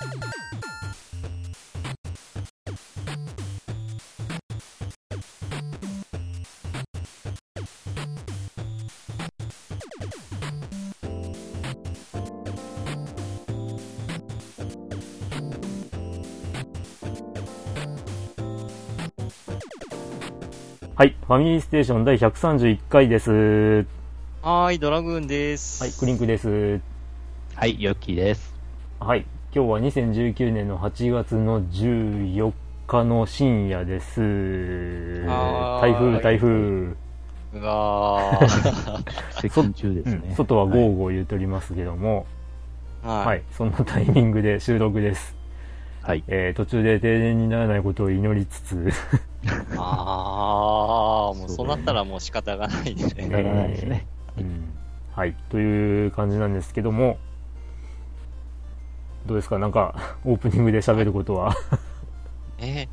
はい、ファミリーステーション第131回です。はーい、ドラグーンです。はい、クリンクです。はい、ヨッキーです。はい、今日は2019年の8月の14日の深夜です。台風、台風。うわー。接近中ですね。うん外はゴーゴー言うとりますけども、ははい、そんなタイミングで収録です。はい。えー、途中で停電にならないことを祈りつつ、あー、もうそうなったらもう仕方がないで仕ね。方がないですね。うんはい、という感じなんですけども、どうですか？なんか、オープニングで喋ることは。えー、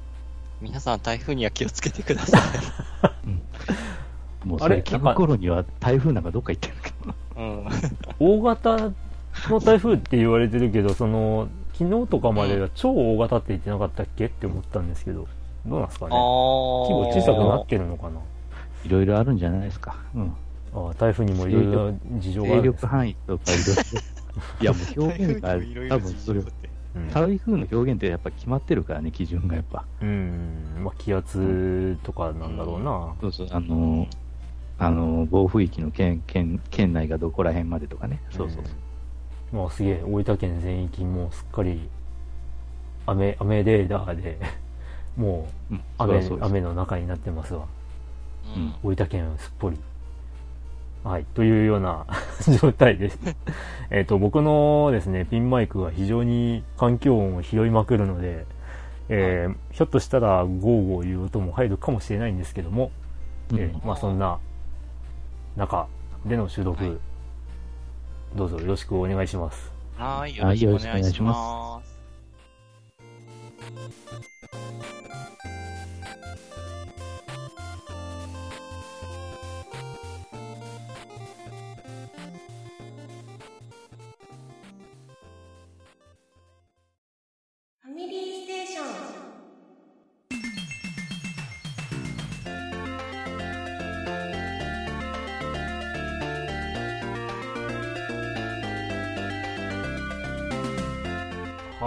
皆さん台風には気をつけてくださもうあれ？それ聞く頃には台風なんかどっか行ってるけど。い。うん。大型の台風って言われてるけど、その、昨日とかまでは超大型って言ってなかったっけって思ったんですけど、どうなんですかね？規模小さくなってるのかな？いろいろあるんじゃないですか。うん。ああ台風にもいろいろ事情があ勢るんです力範囲とかいろいろ。いや、もう表現が、多分それ、うん台風の表現ってやっぱ決まってるからね、基準がやっぱ。うん、まあ気圧とかなんだろうな。そうそう、あの、あの、暴風域の県、県、県内がどこら辺までとかね。そうそうそう。まあすげえ、大分県全域もうすっかり雨、雨レーダーで、もううん。雨、う雨の中になってますわ。うん。大分県すっぽり。はい、というような 状態です。えっと、僕のですね、ピンマイクが非常に環境音を拾いまくるので、えーひょっとしたらゴーゴーいう音も入るかもしれないんですけども、うんえーまあそんな中での収録、はいどうぞよろしくお願いします。はーい、よろしくお願いしはいよろしくお願いします。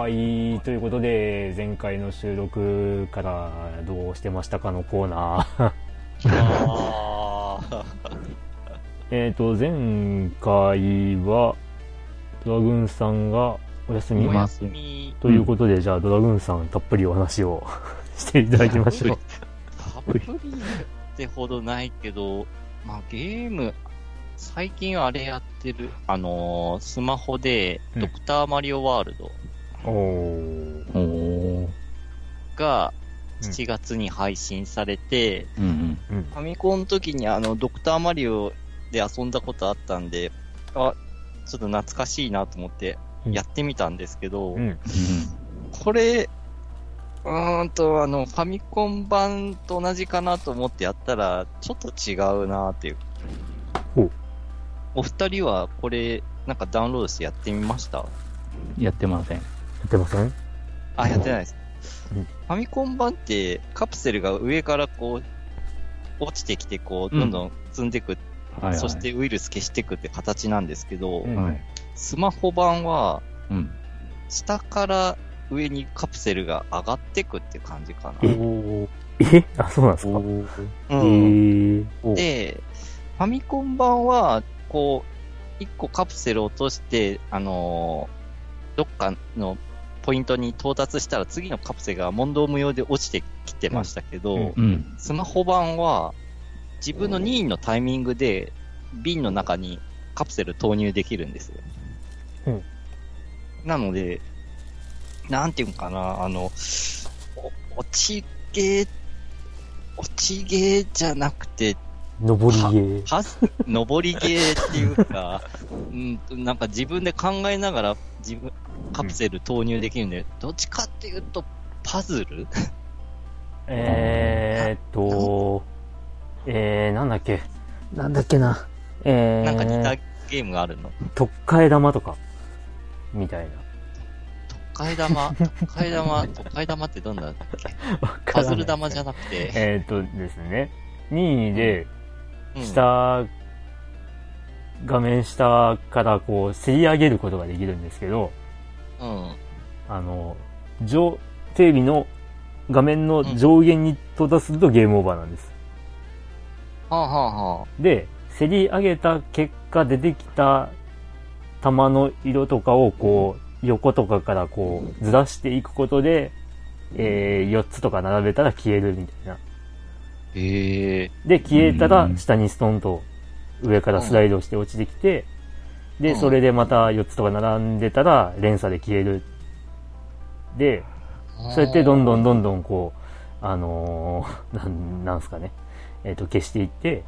はい、ということで、前回の収録からどうしてましたかのコーナー。えっと、前回は、ドラグーンさんがお休み休み、ということで、じゃあドラグーンさんたっぷりお話を していただきましょう。たっぷりってほどないけど、まあゲーム、最近あれやってる、あのースマホで、うんドクターマリオワールドおー。おー。がうん7月に配信されて、うんうん。うん。ファミコンの時にあの、ドクターマリオで遊んだことあったんで、あ、ちょっと懐かしいなと思ってうんやってみたんですけど、うん。これ、うーんと、あの、ファミコン版と同じかなと思ってやったら、ちょっと違うなっていうお二人はこれ、なんかダウンロードしてやってみました？やってません。やってません？あ、やってないです。うんファミコン版って、カプセルが上からこう、落ちてきて、こう、うんどんどん積んでいく、はいはい。そしてウイルス消していくって形なんですけど、うんはい。スマホ版は、うん。下から上にカプセルが上がっていくって感じかな。えあ、そうなんですか？うえん。ー。で、ファミコン版は、こう、一個カプセルを落として、あのーどっかのポイントに到達したら次のカプセルが問答無用で落ちてきてましたけど、うんうん。スマホ版は自分の任意のタイミングで瓶の中にカプセル投入できるんですよ。うんなので、なんていうのかな、あの、お落ちゲー、落ちゲーじゃなくて、上りゲー。は、上りゲーっていうか、うん、なんか自分で考えながら自分、カプセル投入できるんで、どっちかっていうと、パズル？えーっと、えー、なんだっけ？なんだっけな？えー、なんか似たゲームがあるの？特化え玉とか、みたいな。替え玉、替え玉、替え玉ってどんなだっけ？パズル玉じゃなくて、えーっとですね、任意で、うん下、画面下からこう、せり上げることができるんですけど、うん。あの、上、テレビの画面の上限に到達するとゲームオーバーなんです。はあ、はあはあ、で、せり上げた結果出てきた玉の色とかをこう、横とかからこう、ずらしていくことで、えー、4つとか並べたら消えるみたいな。へえ。で、消えたらうん下にストンと上からスライドして落ちてきて、で、うんそれでまた4つとか並んでたら連鎖で消える。で、そうやってどんどんどんどんこう、あのー なん、なんすかね。えっ、と、消していって、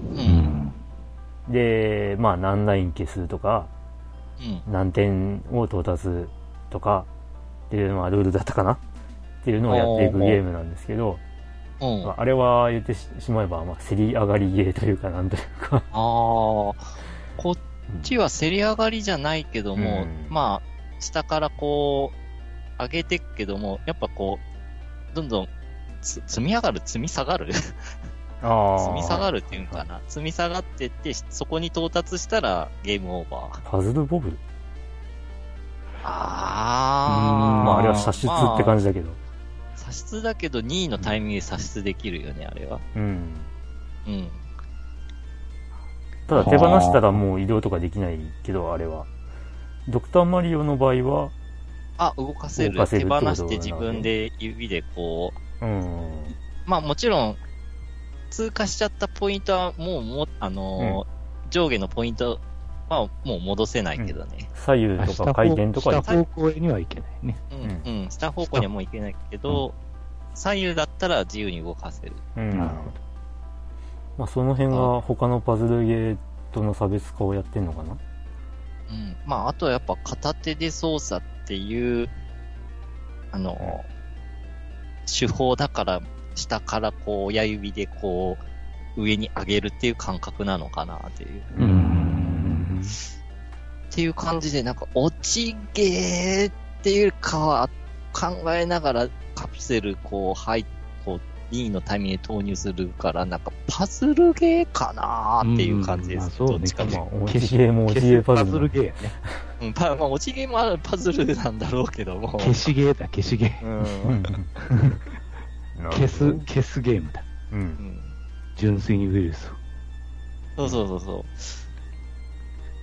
う。うんん。で、まあ何ライン消すとか、うん。何点を到達とかっていうのはルールだったかなっていうのをやっていくゲームなんですけど、うん。まああれは言ってししまえば、まあ、競り上がりゲーというかなんというか、ああ、こっちは競り上がりじゃないけども、うんまあ、下からこう、上げていくけども、やっぱこう、どんどんつ積み上がる、積み下がる？ああ。積み下がるっていうのかな？積み下がってって、そこに到達したらゲームオーバー。パズルボブル？あー。まあ、あれは射出って感じだけど。射出だけど2位のタイミングで射出できるよね、あれは。うん。うん。ただ手放したらもう移動とかできないけど、あれは。ドクターマリオの場合は、あ、動かせる。動かせる手放して自分で指でこう、うん。まあもちろん、通過しちゃったポイントはもうも、あのー上下のポイントはもう戻せないけどね。左右とか回転とか下方向へにはいけないね。うん、うん、下方向にはもう行けないけど、左右だったら自由に動かせる。うん。なるほど。まあ、その辺が他のパズルゲーとの差別化をやってんのかな？うん。まああとはやっぱ片手で操作っていう、あのー手法だから、下からこう親指でこう、上に上げるっていう感覚なのかなっていう。うーん。っていう感じで、なんか、落ちゲーっていうかは考えながらカプセルこう、入っこう、2位のタイミングで投入するから、なんか、パズルゲーかなーっていう感じです。うんまあそうねどっちかというまあ、落ちゲーも落ちゲーパズルも。パズルゲーやね。とうん、パまあ、落ちゲーもあるパズルなんだろうけども。消しゲーだ、消しゲー。うん。消す、消すゲームだ。う。うんん純粋にウイルスを。そうそうそうそう。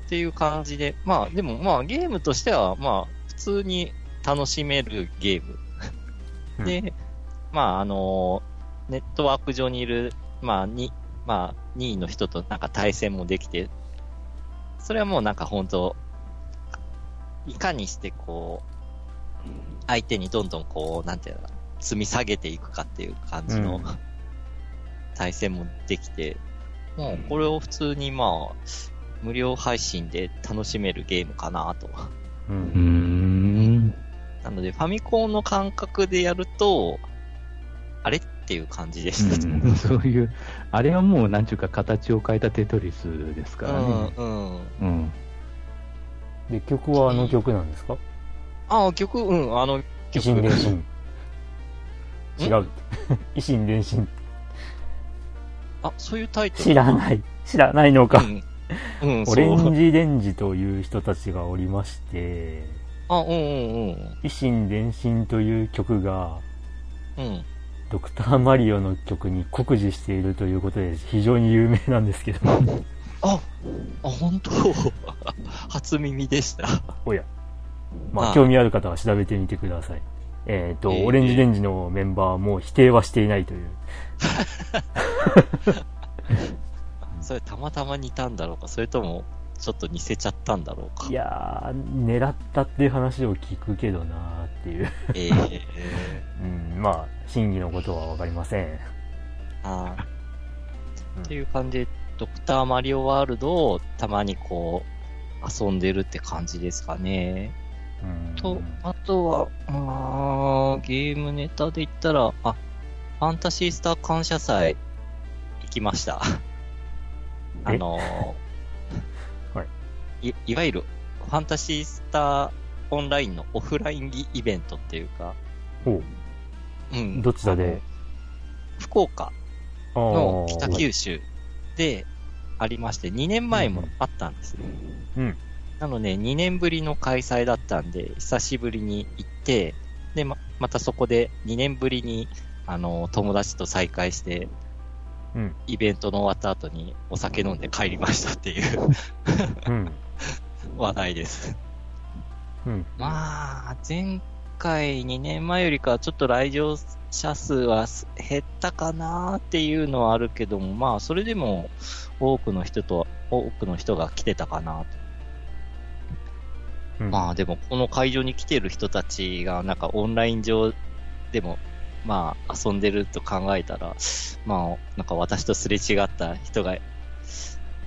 っていう感じで、まあ、でもまあ、ゲームとしては、まあ、普通に楽しめるゲーム。うんで、まあ、あのネットワーク上にいる、まあ、に、まあ、2位の人となんか対戦もできて、それはもうなんか本当いかにしてこう、相手にどんどんこう、なんていうの積み下げていくかっていう感じの、うん対戦もできて、もうこれを普通にまあ、無料配信で楽しめるゲームかなと。う。ん。なので、ファミコンの感覚でやると、あれ？っていう感じでした。うん そういう、あれはもう、なんちゅうか、形を変えたテトリスですからね。うん、うん。うん。で、曲はあの曲なんですか？あ、曲、うん、あの維曲。新伝心。違う。維新伝心。あ、そういうタイトル知らない。知らないのか。うん。うん、オレンジレンジという人たちがおりまして、あ、うんうん維新伝心という曲が、うん。うん。ドクターマリオの曲に酷似しているということで非常に有名なんですけど、あ、あ、本当？初耳でした。おや。まあ、あ興味ある方は調べてみてください。えっ、と、えーオレンジレンジのメンバーも否定はしていないという。それたまたま似たんだろうか、それとも、ちょっと似せちゃったんだろうか。いやー、狙ったっていう話を聞くけどなーっていう。ええ うん、まあ、真偽のことはわかりません。あーうんっていう感じで、ドクターマリオワールドをたまにこう、遊んでるって感じですかね。うんと、あとは、まあ、ゲームネタで言ったら、あ、ファンタシースター感謝祭、行きました。あのはいい、いわゆる、ファンタシースターオンラインのオフラインイベントっていうか、ほうん。う。どちらで福岡あのー北九州でありまして、2年前もあったんですね。うん。なので、2年ぶりの開催だったんで、久しぶりに行って、で、ま、またそこで2年ぶりに、あの、友達と再会して、うん。イベントの終わった後にお酒飲んで帰りましたっていううん。話題です。うん。まあ、前回2年前よりかはちょっと来場者数は減ったかなっていうのはあるけども、まあ、それでも多くの人と、多くの人が来てたかなと。うん。まあ、でもこの会場に来てる人たちがなんかオンライン上でも、まあ、遊んでると考えたら、まあ、なんか私とすれ違った人が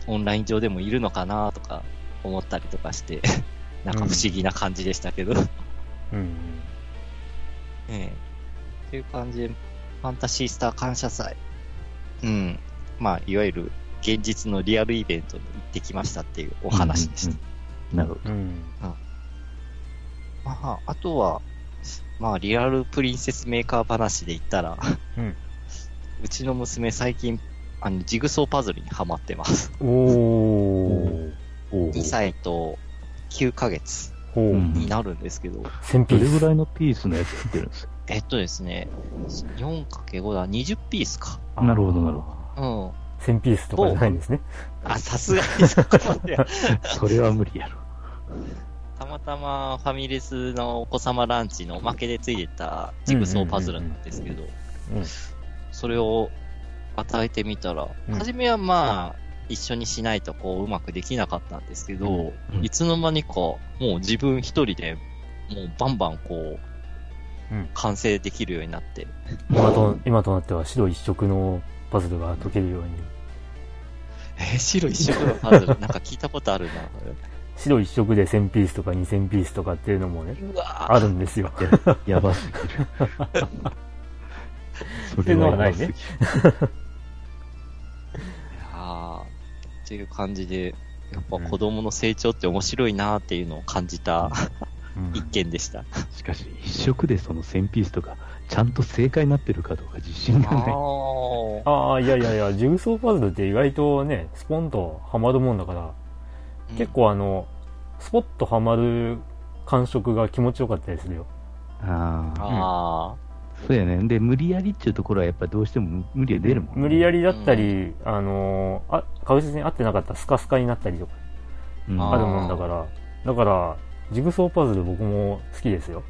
オンライン上でもいるのかなとか思ったりとかして、なんか不思議な感じでしたけど。うん。ええ。っていう感じで、ファンタシースター感謝祭。うん。まあ、いわゆる現実のリアルイベントに行ってきましたっていうお話でした。なるほど。うん。まあ、あとは、まあ、リアルプリンセスメーカー話で言ったら、うん。うちの娘最近、あの、ジグソーパズルにハマってます。おー。お2歳と9ヶ月になるんですけど、千ピース。どれぐらいのピースのやつやってるんですか？えっとですね、4×5 だ、20ピースか。なるほどなるうん。ど。千ピースとかじゃないんですね？あ、さすがにそこまでは それは無理やろ。たまたまファミレスのお子様ランチのおまけでついてたジグソーパズルなんですけど、うん。それを与えてみたら、うん初めはまあ、一緒にしないとこううまくできなかったんですけど、うんいつの間にかもう自分一人でもうバンバンこう、うん完成できるようになって、今と、今となっては白一色のパズルが解けるように。えー白一色のパズル、なんか聞いたことあるな。白一色で1000ピースとか2000ピースとかっていうのもね、あるんですよ。や やばすぎる。そっていうのはないねっていう感じで、やっぱ子供の成長って面白いなっていうのを感じたうん。一件でした。しかし、一色でその1000ピースとか、ちゃんと正解になってるかどうか自信がない。あああ、いやいやいや、ジグソーパズルって意外とね、スポンとハマるもんだから、結構あの、スポッとハマる感触が気持ちよかったりするよ。ああ、あそうやね。で、無理やりっていうところはやっぱどうしても無理が出るもん、無理やりだったり、あのーあ、確実に合ってなかったらスカスカになったりとかうんあるもんだから、だから、ジグソーパズル僕も好きですよ。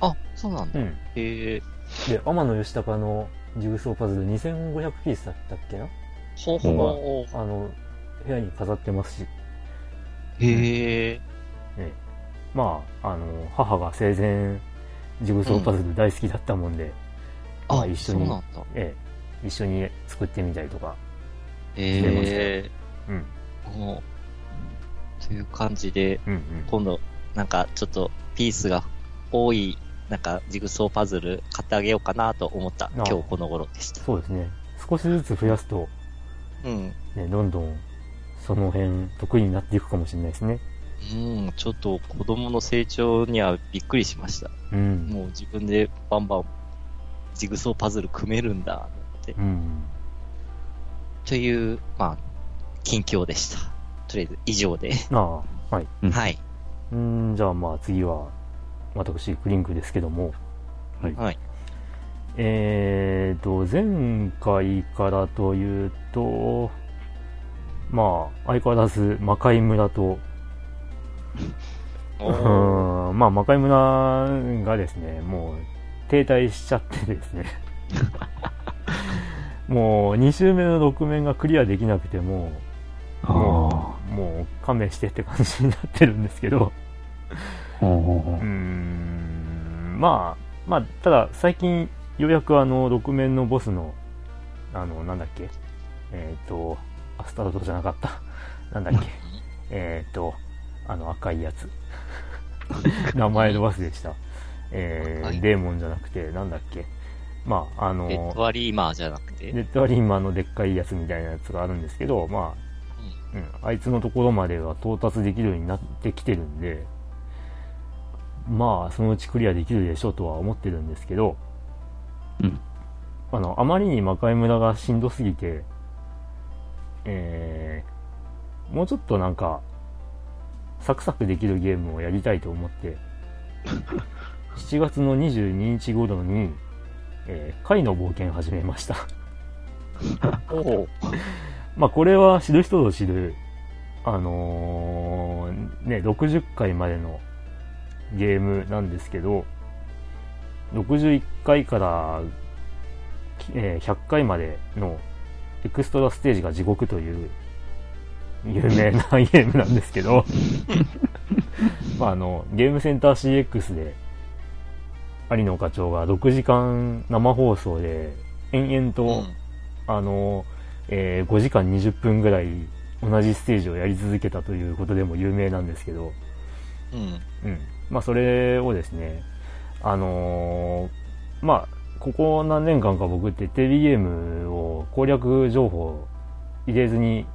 あ。あ、そうなんだ。うん。へえ。で、天野義高のジグソーパズル2500ピースだったっけな？ほうほあの、部屋に飾ってますし、う。へえ。ね。まあ、あの、母が生前、ジグソーパズル大好きだったもんで、まあ、あ一緒に。ええ、一緒に作ってみたりとか、へえ。うん、もう、という感じで、うん、うん。今度、なんかちょっとピースが多い、なんかジグソーパズル買ってあげようかなと思ったあ今日この頃でした。そうですね。少しずつ増やすと、うん。ね、どんどん、その辺、得意になっていくかもしれないですね。うん、ちょっと子供の成長にはびっくりしました。うん。もう自分でバンバンジグソーパズル組めるんだって。うん。という、まあ、近況でした。とりあえず以上で。ああ、はい。うんはい。うん、じゃあまあ次は、私、クリンクですけども、はい。はい。えーと、前回からというと、まあ、相変わらず魔界村と、うん。まあ、魔界村がですね、もう、停滞しちゃってですね。もう、2周目の6面がクリアできなくても、あもう、もう勘弁してって感じになってるんですけど、うん、まあ、まあ、ただ、最近、ようやくあの、6面のボスの、あの、なんだっけ、えっ、と、アスタロトじゃなかった？なんだっけ、えっと、あの赤いやつ。名前の忘れでした。えー、はいデーモンじゃなくて、なんだっけ。まあ、あの、レッドアリーマーじゃなくて？レッドアリーマーのでっかいやつみたいなやつがあるんですけど、まあ、うん、あいつのところまでは到達できるようになってきてるんで、まあ、そのうちクリアできるでしょうとは思ってるんですけど、うん。あの、あまりに魔界村がしんどすぎて、えー、もうちょっとなんか、サクサクできるゲームをやりたいと思って、7月の22日頃に、えー、貝の冒険始めました。おお。まあ、これは知る人ぞ知る、あのーね、60回までのゲームなんですけど、61回から、きえー100回までのエクストラステージが地獄という有名なゲームなんですけど、まあ、あの、ゲームセンター CX で、有野課長が6時間生放送で延々と、あの、えー5時間20分ぐらい同じステージをやり続けたということでも有名なんですけど、うん。うん。まあ、それをですね、あのーまあ、ここ何年間か僕ってテレビゲームを攻略情報を入れずに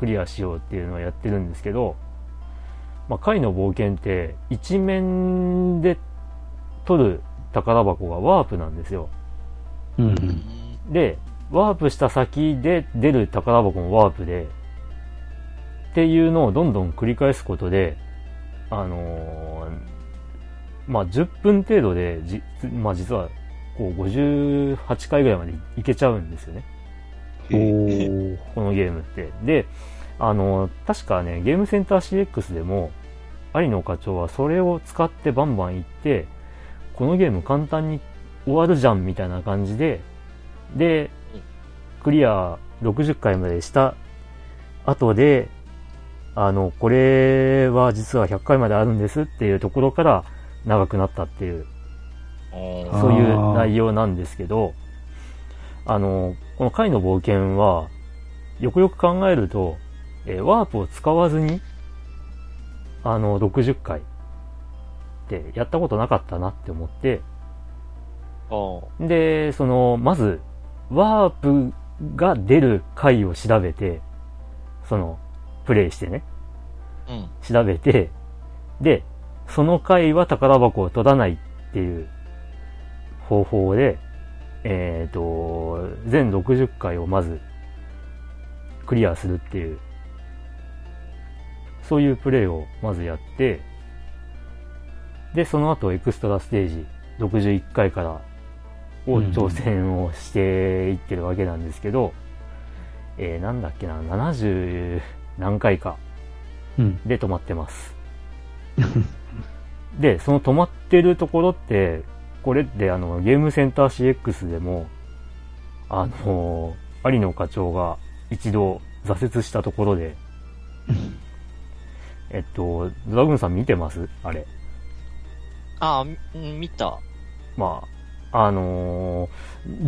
クリアしようっていうのをやってるんですけど、まあ、貝の冒険って一面で取る宝箱がワープなんですよ。うん。で、ワープした先で出る宝箱もワープで、っていうのをどんどん繰り返すことで、あのーまあ、10分程度でじ、まあ、実は、こう、58回ぐらいまでいけちゃうんですよね。このゲームって。で、あのー確かね、ゲームセンター CX でも、有野課長はそれを使ってバンバン行って、このゲーム簡単に終わるじゃんみたいな感じで、で、クリア60回までした後で、あの、これは実は100回まであるんですっていうところから長くなったっていう、そういう内容なんですけど、あの、この回の冒険は、よくよく考えると、えーワープを使わずに、あの、60回ってやったことなかったなって思って、で、その、まず、ワープが出る回を調べて、その、プレイしてね、うん。調べて、で、その回は宝箱を取らないっていう方法で、えっ、と、全60回をまずクリアするっていう、そういうプレイをまずやって、で、その後エクストラステージ61回からをうん挑戦をしていってるわけなんですけど、えー、なんだっけな、70何回かうん。で止まってます。で、その止まってるところって、これってあの、ゲームセンター CX でも、あの、有野課長が一度挫折したところで、えっと、ドラグーンさん見てます？あれ。あー、うん見た。まあ、あのー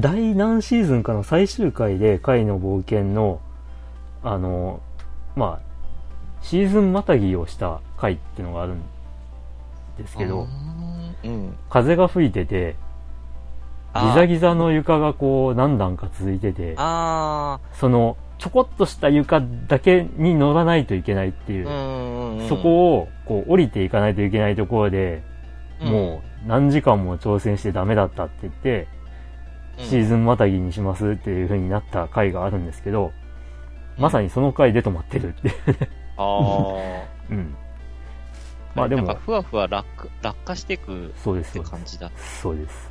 第何シーズンかの最終回で、貝の冒険の、あのーまあ、シーズンまたぎをした回っていうのがあるんですけど。風が吹いてて、ギザギザの床がこう何段か続いてて、あその、ちょこっとした床だけに乗らないといけないっていうー、う、んうんうん。そこをこう降りていかないといけないところで、もう何時間も挑戦してダメだったって言って、うん、シーズンまたぎにしますっていう風になった回があるんですけど、まさにその回で止まってるっていう。ああ。うん。まあでもふわふわ落下落下していくってそうですよ。感じだ。そうです。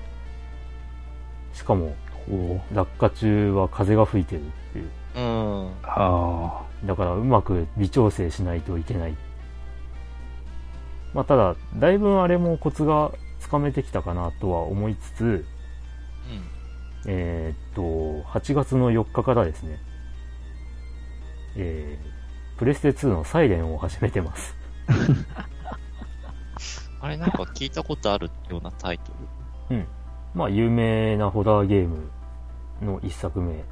しかも、こう、落下中は風が吹いてるっていう。うん。あだからうまく微調整しないといけない。まあただ、だいぶあれもコツがつかめてきたかなとは思いつつ、えーっと、8月の4日からですね、えー、プレステ2のサイレンを始めてます。あれなんか聞いたことあるようなタイトル。うん。まあ有名なホラーゲームの一作目ー。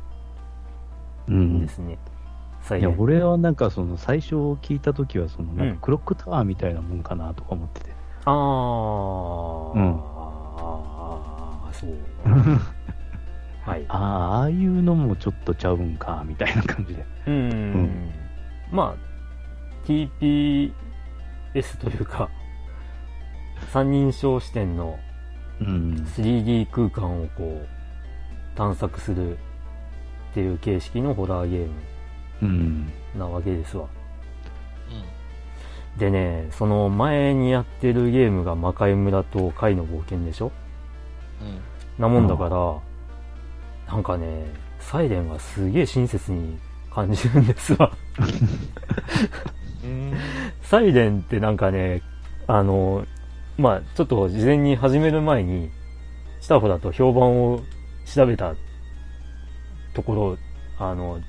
うんで。すね。サイいや。俺はなんかその最初聞いたときは、そのなんうんかクロックタワーみたいなもんかなとか思ってて。あー。うんあー、そう。はい。ああ、ああいうのもちょっとちゃうんか、みたいな感じで。うーんんまあ、TPS というか、三人称視点のうん。3D 空間をこう探索するっていう形式のホラーゲームうん。なわけですわ。うん。でね、その前にやってるゲームが魔界村と貝の冒険でしょ？うん。なもんだから、なんかね、サイレンがすげえ親切に感じるんですわ。うん。サイレンってなんかね、あの、まあちょっと事前に始める前に、スタッフだと評判を調べたところ、あの、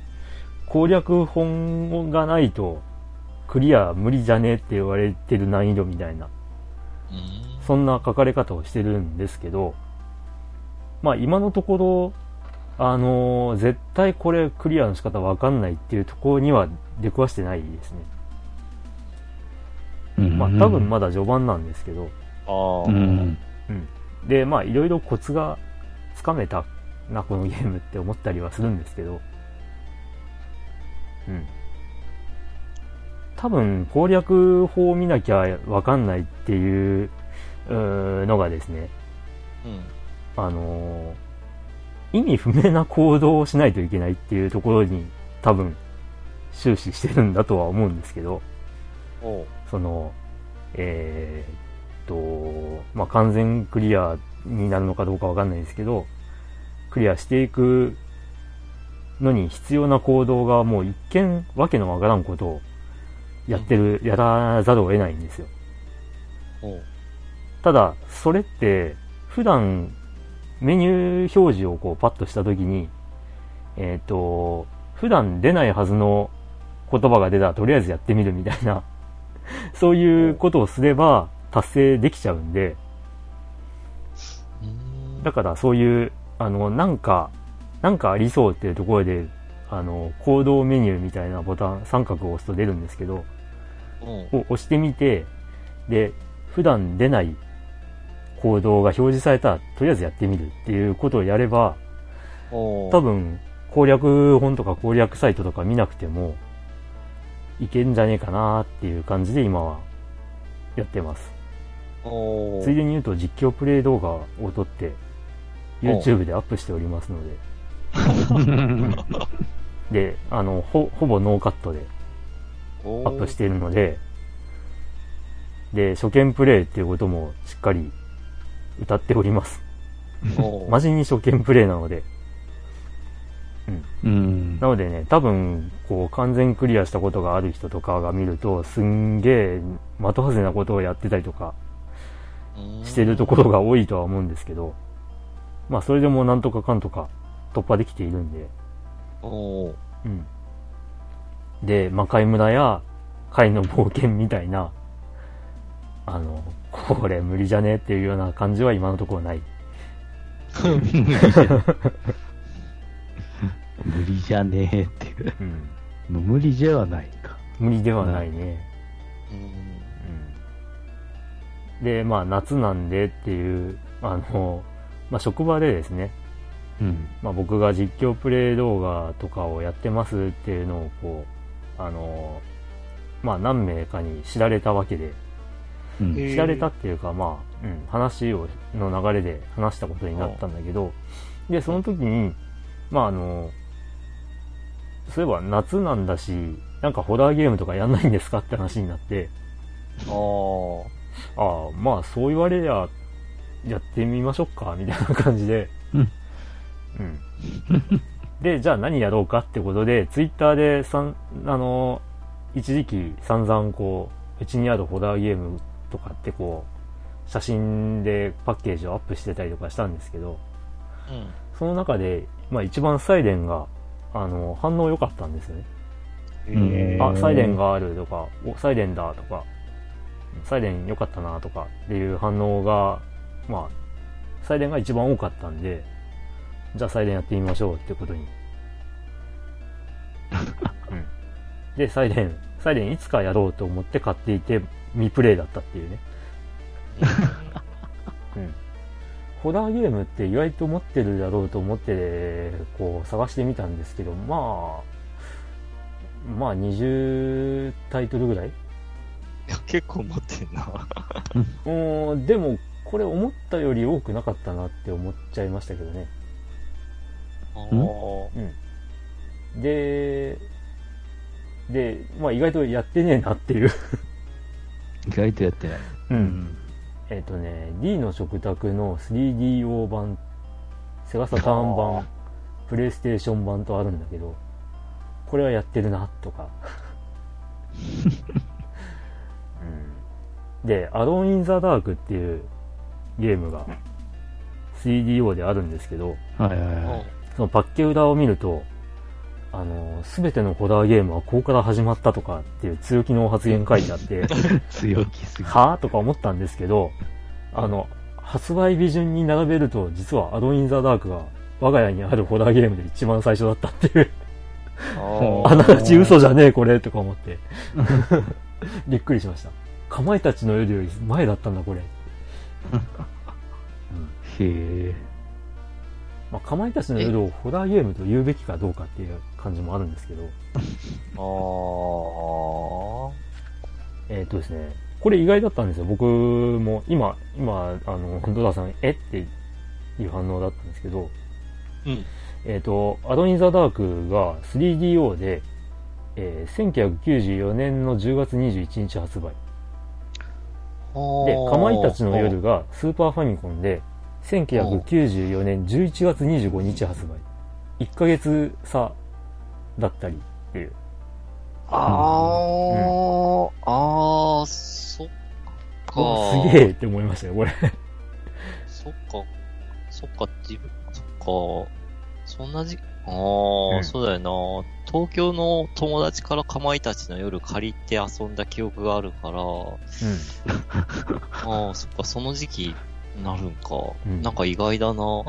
攻略本がないとクリア無理じゃねって言われてる難易度みたいな、うん。そんな書かれ方をしてるんですけど、まあ今のところ、あの絶対これクリアの仕方わかんないっていうところには出くわしてないですね。うんまあ多分まだ序盤なんですけど、うん。で、まあいろいろコツがつかめたな、このゲームって思ったりはするんですけど、うん。多分攻略法を見なきゃわかんないっていうのがですね、うん。あのー意味不明な行動をしないといけないっていうところに多分終始してるんだとは思うんですけど。その、えーっと、まあ、完全クリアになるのかどうかわかんないですけど、クリアしていくのに必要な行動がもう一見わけのわからんことをやってる、やらざるを得ないんですよ。ただ、それって、普段メニュー表示をこうパッとしたときに、えっ、と、普段出ないはずの言葉が出たらとりあえずやってみるみたいな、そういうことをすれば達成できちゃうんで、うんだからそういう、あの、なんか、なんかありそうっていうところで、あの、行動メニューみたいなボタン、三角を押すと出るんですけど、おう。を押してみて、で、普段出ない行動が表示されたら、とりあえずやってみるっていうことをやれば。多分、攻略本とか攻略サイトとか見なくても、いけんじゃねえかなっていう感じで今はやってます。ついでに言うと実況プレイ動画を撮って、YouTube でアップしておりますので、で、あの、ほ、ほぼノーカットでアップしているので、で、初見プレイっていうこともしっかり歌っております。マジに初見プレイなので。うんな。のでね、多分、こう、完全クリアしたことがある人とかが見ると、すんげえ、的外れなことをやってたりとかうんしてるところが多いとは思うんですけど、まあ、それでもなんとかかんとか突破できているんで、おう。うん。で、魔界村や貝の冒険みたいな、あの、これ無理じゃねっていうような感じは今のところない。無理じゃねえっていう。うん。無理じゃはないか。無理ではないね。うん。うん。で、まあ夏なんでっていう、あの、まあ職場でですね、うん。まあ僕が実況プレイ動画とかをやってますっていうのをこう、あの、まあ何名かに知られたわけで、うん。知られたっていうか、まあ、うん、話を、の流れで話したことになったんだけど、で、その時に、まああの、そういえば夏なんだし、なんかホラーゲームとかやんないんですかって話になって、ああ。ああ、まあそう言われりゃ、やってみましょうか、みたいな感じで。うん。うん。で、じゃあ何やろうかってことで、ツイッターでさん、あの、一時期散々こう、うちにあるホラーゲームとかってこう、写真でパッケージをアップしてたりとかしたんですけど、うん。その中で、まあ一番サイレンが、あの、反応良かったんですよね。あ、サイレンがあるとか、お、サイレンだとか、サイレン良かったなとかっていう反応が、まあ、サイレンが一番多かったんで、じゃあサイレンやってみましょうってことに。うん。で、サイレン、サイレンいつかやろうと思って買っていて、未プレイだったっていうね。うん。ホラーゲームって意外と持ってるだろうと思って、こう探してみたんですけど、まあ、まあ20タイトルぐらいや結構持ってんな。うーん、でも、これ思ったより多くなかったなって思っちゃいましたけどね。うん。で、で、まあ意外とやってねえなっていう。意外とやってない。う。。うんえっ、とね、D の食卓の 3DO 版、セガサターン版、プレイステーション版とあるんだけど、これはやってるな、とか。うん、で、アローン・イン・ザ・ダークっていうゲームが 3DO であるんですけど、はいはいはい。そのパッケ裏を見ると、あの、すべてのホラーゲームはここから始まったとかっていう強気の発言書いてあって、強気すぎ。はぁとか思ったんですけど、あの、発売日順に並べると、実はアドイン・ザ・ダークが我が家にあるホラーゲームで一番最初だったっていう、ああながち嘘じゃねえこれとか思って、びっくりしました。かまいたちの夜より前だったんだこれ。うんへえ。まあ、かまいたちの夜をホラーゲームと言うべきかどうかっていう感じもあるんですけど、あー。えっ、とですね、これ意外だったんですよ。僕も今、今、あの、ドラさん、えっていう反応だったんですけど、うん。えっ、と、アドイン・ザ・ダークが 3DO で、えー1994年の10月21日発売。で、かまいたちの夜がスーパーファミコンで、1994年11月25日発売。1ヶ月差だったりっていう。あー、あー、そっか。おすげえって思いましたよ、これ。そっか。そっか、自分、そっか。そんなじ、あー、うんそうだよな。東京の友達からかまいたちの夜借りて遊んだ記憶があるから、うん。あー、そっか、その時期になるんか。うんなんか意外だな。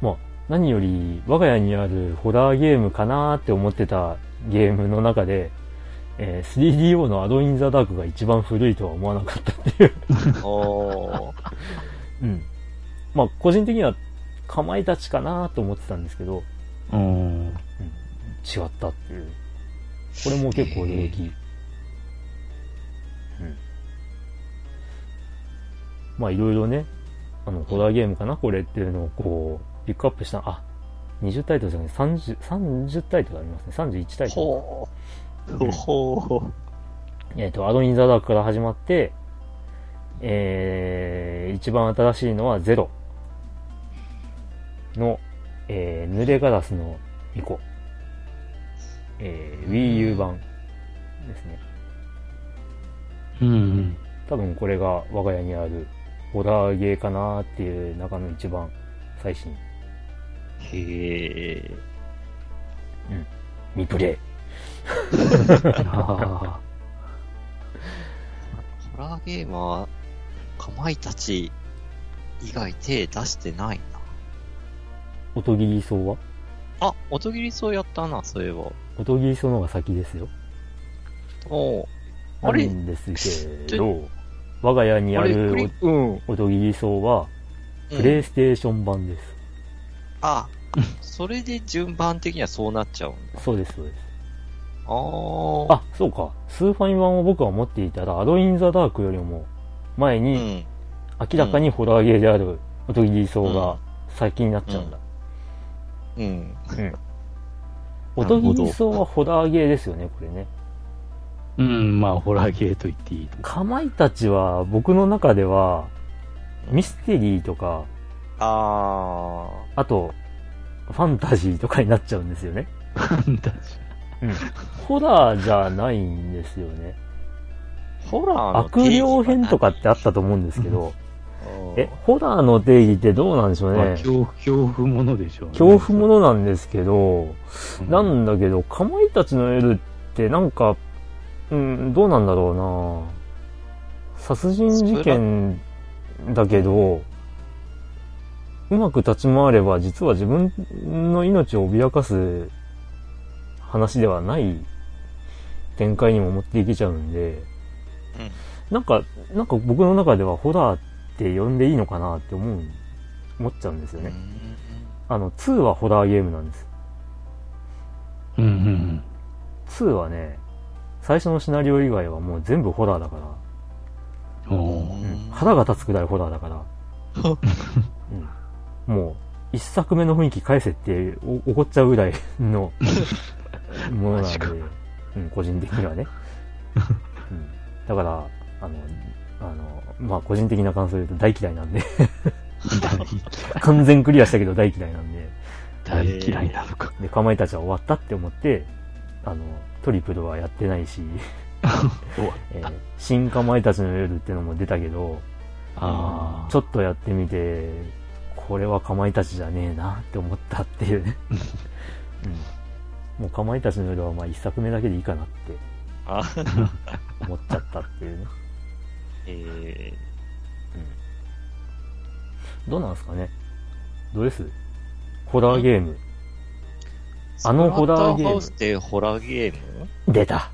まあ、何より我が家にあるホラーゲームかなーって思ってたゲームの中で、えー 3DO のアドイン・ザ・ダークが一番古いとは思わなかったっていう。あー。うん。まあ、個人的には、かまいたちかなと思ってたんですけど、うん。違ったっていう。これも結構驚き。うん。まあ、いろいろね、あの、ホラーゲームかな？これっていうのをこう、ピックアップした、あ、20タイトルじゃない、30、30タイトルありますね。31タイトル。ほう。ほう。えっ、と、アドイン・ザ・ダークから始まって、えー、一番新しいのはゼロの、えー、濡れガラスの巫女。えー、Wii U 版ですね。うん。多分これが我が家にあるホラーゲーかなーっていう中の一番最新。へえ。未プレイ。あホラーゲームは、かまいたち以外手出してない音切り草は？な。あ、音切りそうやったな、そういえば。音切り草の方が先ですよ。おあれんですけど、我が家にあるリうん。音切り草は、プレイステーション版です。あ、それで順番的にはそうなっちゃうんだ。そうです、そうです。あー。あ、そうか。スーファミ版を僕は持っていたら、アドイン・ザ・ダークよりも前うに、ん。明らかにホラーゲーである音切り草が先になっちゃうんだ。うん。うん。なる音ほど切り草はホラーゲーですよね、これね。うん、まあ、ホラーゲーと言っていいと。かまいたちは僕の中では、ミステリーとか、ああと、ファンタジーとかになっちゃうんですよね。なんだうん。ホラーじゃないんですよね。ー。ホラーの悪霊編とかってあったと思うんですけど、ええ、ホラーの定義ってどうなんでしょうまあ、ね。恐怖、恐怖ものでしょうね。恐怖ものなんですけど、うんなんだけど、かまいたちの夜ってなんか、うん、どうなんだろうな殺人事件だけど、うまく立ち回れば実は自分の命を脅かす話ではない展開にも持っていけちゃうんで、なんか、なんか僕の中ではホラーって呼んでいいのかなって思う、思っちゃうんですよね。あの、2はホラーゲームなんです。うんうん2はね、最初のシナリオ以外はもう全部ホラーだから、おうーん、腹が立つくらいホラーだから、うん、もう一作目の雰囲気返せってお怒っちゃうぐらいの ものなんでうん、個人的にはね、うん、だからあのあのまあ個人的な感想で言うと大嫌いなんで完全クリアしたけど大嫌いなんで大嫌いなのか。でかまいたちは終わったって思ってあのトリプルはやってないし、えー新かまいたちの夜ってのも出たけどあちょっとやってみて、これはかまいたちじゃねえなって思ったっていうね。うん。もうかまいたちの夜はまあ一作目だけでいいかなってあ、思っちゃったっていうね。えどうなんですかね？どうですホラーゲーム？ー、あのホラーゲーム？スプラッタハウスってホラーゲーム？出た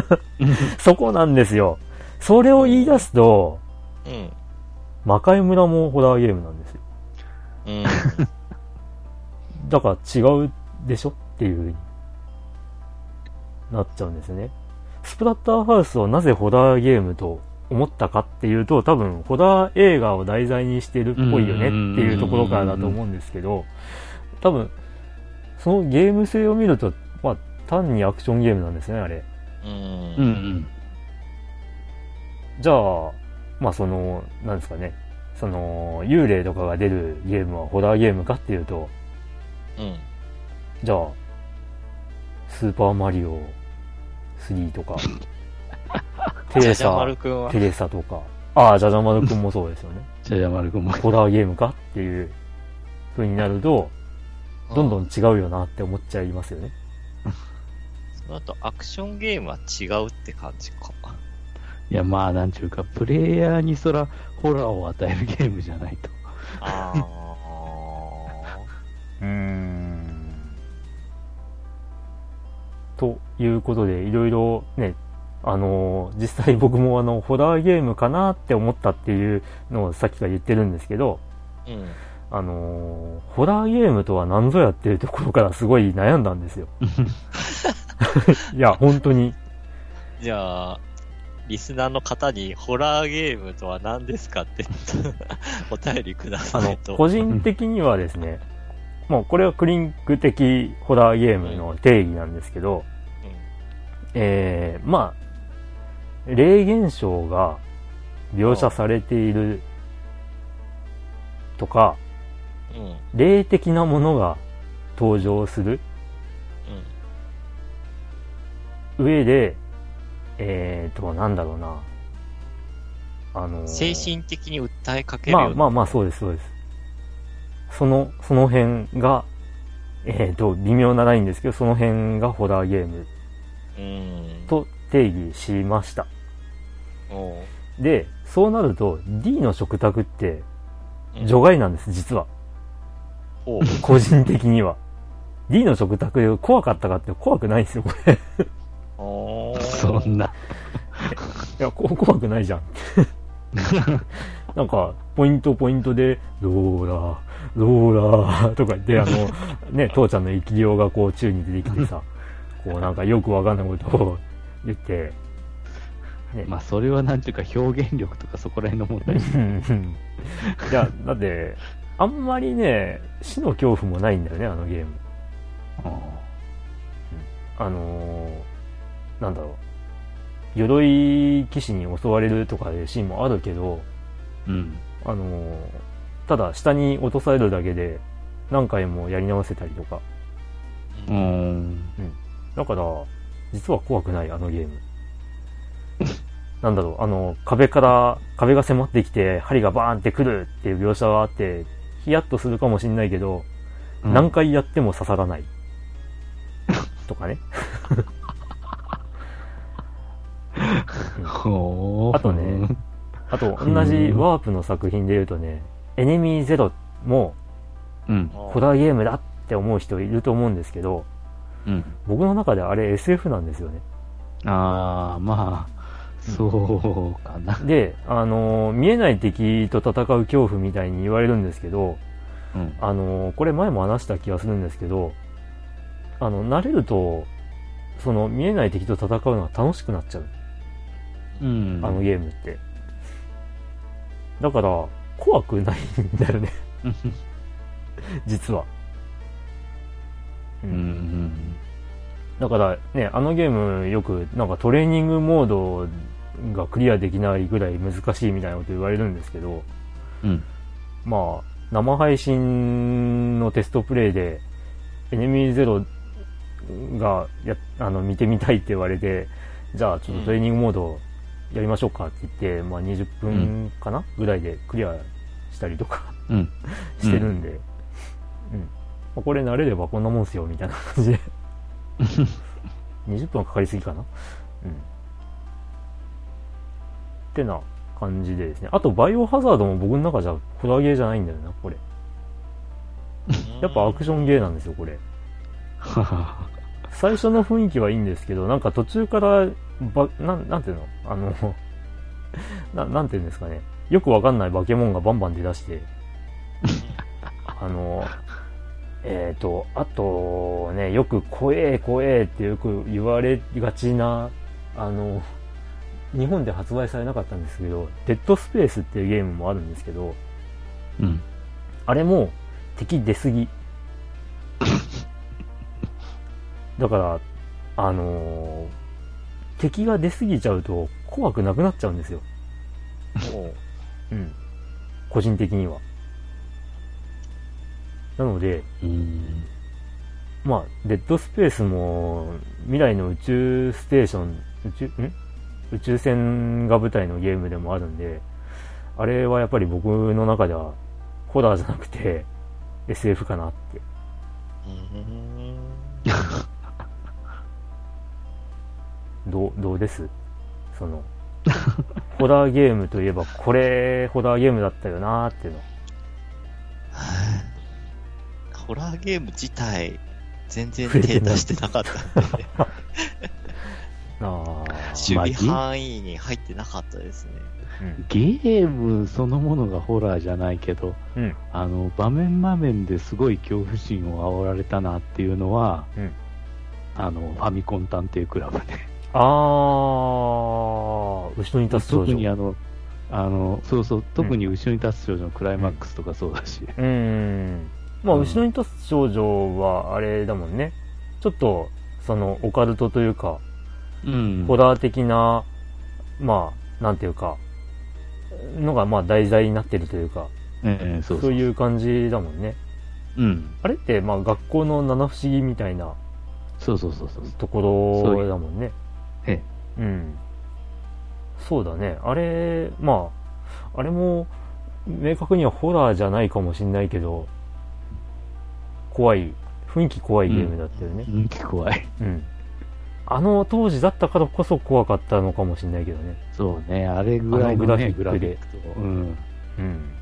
そこなんですよ。それを言い出すと、うん。魔界村もホラーゲームなんですよ。うん。だから違うでしょ？っていう風になっちゃうんですよね。スプラッターハウスをなぜホラーゲームと思ったかっていうと、多分ホラー映画を題材にしてるっぽいよねっていうところからだと思うんですけど、多分、そのゲーム性を見ると、まあ単にアクションゲームなんですね、あれ。うん。うんうん。じゃあ、まあその、なんですかね、その、幽霊とかが出るゲームはホラーゲームかっていうと、うん。じゃあ、スーパーマリオ3とか、テレじゃじゃサ、テ。レサとか、ああ、じゃじゃ丸くんもそうですよね。じゃあ、山るくんも。ホラーゲームかっていう風になると、どんどん違うよなって思っちゃいますよね。その後、アクションゲームは違うって感じか。いや、まあ、なんちゅうか、プレイヤーにそら、ホラーを与えるゲームじゃないと。あ うーん。ということで、いろいろね、あのー実際僕もあの、ホラーゲームかなって思ったっていうのをさっきから言ってるんですけど、ー。うん。あのーホラーゲームとは何ぞやっていうところからすごい悩んだんですよ。いや、本当に。じゃあ、リスナーの方にホラーゲームとは何ですかって お便りください、と。個人的にはですね、もうこれはクリンク的ホラーゲームの定義なんですけど、えー、まあ、霊現象が描写されているとか、うん。うん。霊的なものが登場する上で、えーと、なんだろうな。あのー精神的に訴えかける。まあまあまあ、そうです、そうです。その、その辺が、えーと、微妙なラインですけど、その辺がホラーゲームうん。と定義しました。で、そうなると D の食卓ってうん除外なんです、実は。個人的には。D の食卓怖かったかって怖くないんですよ、これ。そんな。や、こ怖くないじゃん。なんか、ポイントポイントで、ローラー、ローラーとか言って、あの、ね、父ちゃんの生き量がこう宙に出てきてさ、こうなんかよくわかんないことを言って、ね、まあ、それはなんちゅうか、表現力とかそこら辺の問題。うんうんいや、だって、あんまりね、死の恐怖もないんだよね、あのゲーム。あのーなんだろう。鎧騎士に襲われるとかいうシーンもあるけど、うん。あのーただ下に落とされるだけで何回もやり直せたりとか。う。ん。だから、実は怖くない、あのゲーム。なんだろう、あの、壁から、壁が迫ってきて、針がバーンって来るっていう描写があって、ヒヤッとするかもしんないけど、何回やっても刺さらない。とかね。あとねあと、同じワープの作品で言うとね、エネミーゼロもうん。ホラーゲームだって思う人いると思うんですけど、うん。僕の中であれ SF なんですよね。ああ、まあ、そうかな。で、あのー見えない敵と戦う恐怖みたいに言われるんですけど、うん。あのーこれ前も話した気がするんですけど、あの、慣れると、その見えない敵と戦うのが楽しくなっちゃう。うん。あのゲームって。だから、怖くないんだよね、実は。ううんうん。だからね、あのゲームよくなんかトレーニングモードがクリアできないぐらい難しいみたいなこと言われるんですけど、うん。まあ、生配信のテストプレイで、エネミーゼロがや、あの、見てみたいって言われて、じゃあちょっとトレーニングモードやりましょうかって言って、まあ20分かな、ぐらいでクリアしたりとかうん。してるんで、これ慣れればこんなもんすよ、みたいな感じで。20分はかかりすぎかなうん。ってな感じでですね。あと、バイオハザードも僕の中じゃホラーゲーじゃないんだよな、これ。やっぱアクションゲーなんですよ、これ。最初の雰囲気はいいんですけど、なんか途中から、ば、なん、なんていうの？あの、な、なんていうんですかね。よくわかんない化け物がバンバン出だして、あの、えっ、と、あとね、よく怖え怖えってよく言われがちな、あの、日本で発売されなかったんですけど、デッドスペースっていうゲームもあるんですけど、うん。あれも敵出すぎ。だから、あのー敵が出すぎちゃうと怖くなくなっちゃうんですよ。お ううん。個人的には。なので、うん。まあ、デッドスペースも未来の宇宙ステーション、宇宙、ん？宇宙船が舞台のゲームでもあるんで、あれはやっぱり僕の中ではホラーじゃなくて SF かなって。うんどう、どうです？その、ホラーゲームといえばこれホラーゲームだったよなーっていうの。ホラーゲーム自体、全然手出してなかったんで、ああ、守備範囲に入ってなかったですね。うん。ゲームそのものがホラーじゃないけど、うん。あの、場面場面ですごい恐怖心を煽られたなっていうのは、うんあの、ファミコン探偵クラブで。ああ、後ろに立つ。特にあの、あの、そうそう、特に後ろに立つ少女のクライマックスとかそうだし。うーん。まあ、うん後ろに立つ少女は、あれだもんね。ちょっと、その、オカルトというか、うんホラー的な、まあ、なんていうか、のが、まあ、題材になってるというか、ええそうそそうう。いう感じだもんね。うん。あれって、まあ、学校の七不思議みたいなそうそうそうそう。ところだもんね。えうん。そうだね。あれ、まあ、あれも、明確にはホラーじゃないかもしんないけど、怖い、雰囲気怖いゲームだったよねえ。。人気怖い。うん。あの当時だったからこそ怖かったのかもしんないけどね。そうね、あれぐらいのね、ググラフィックで。うん。うん。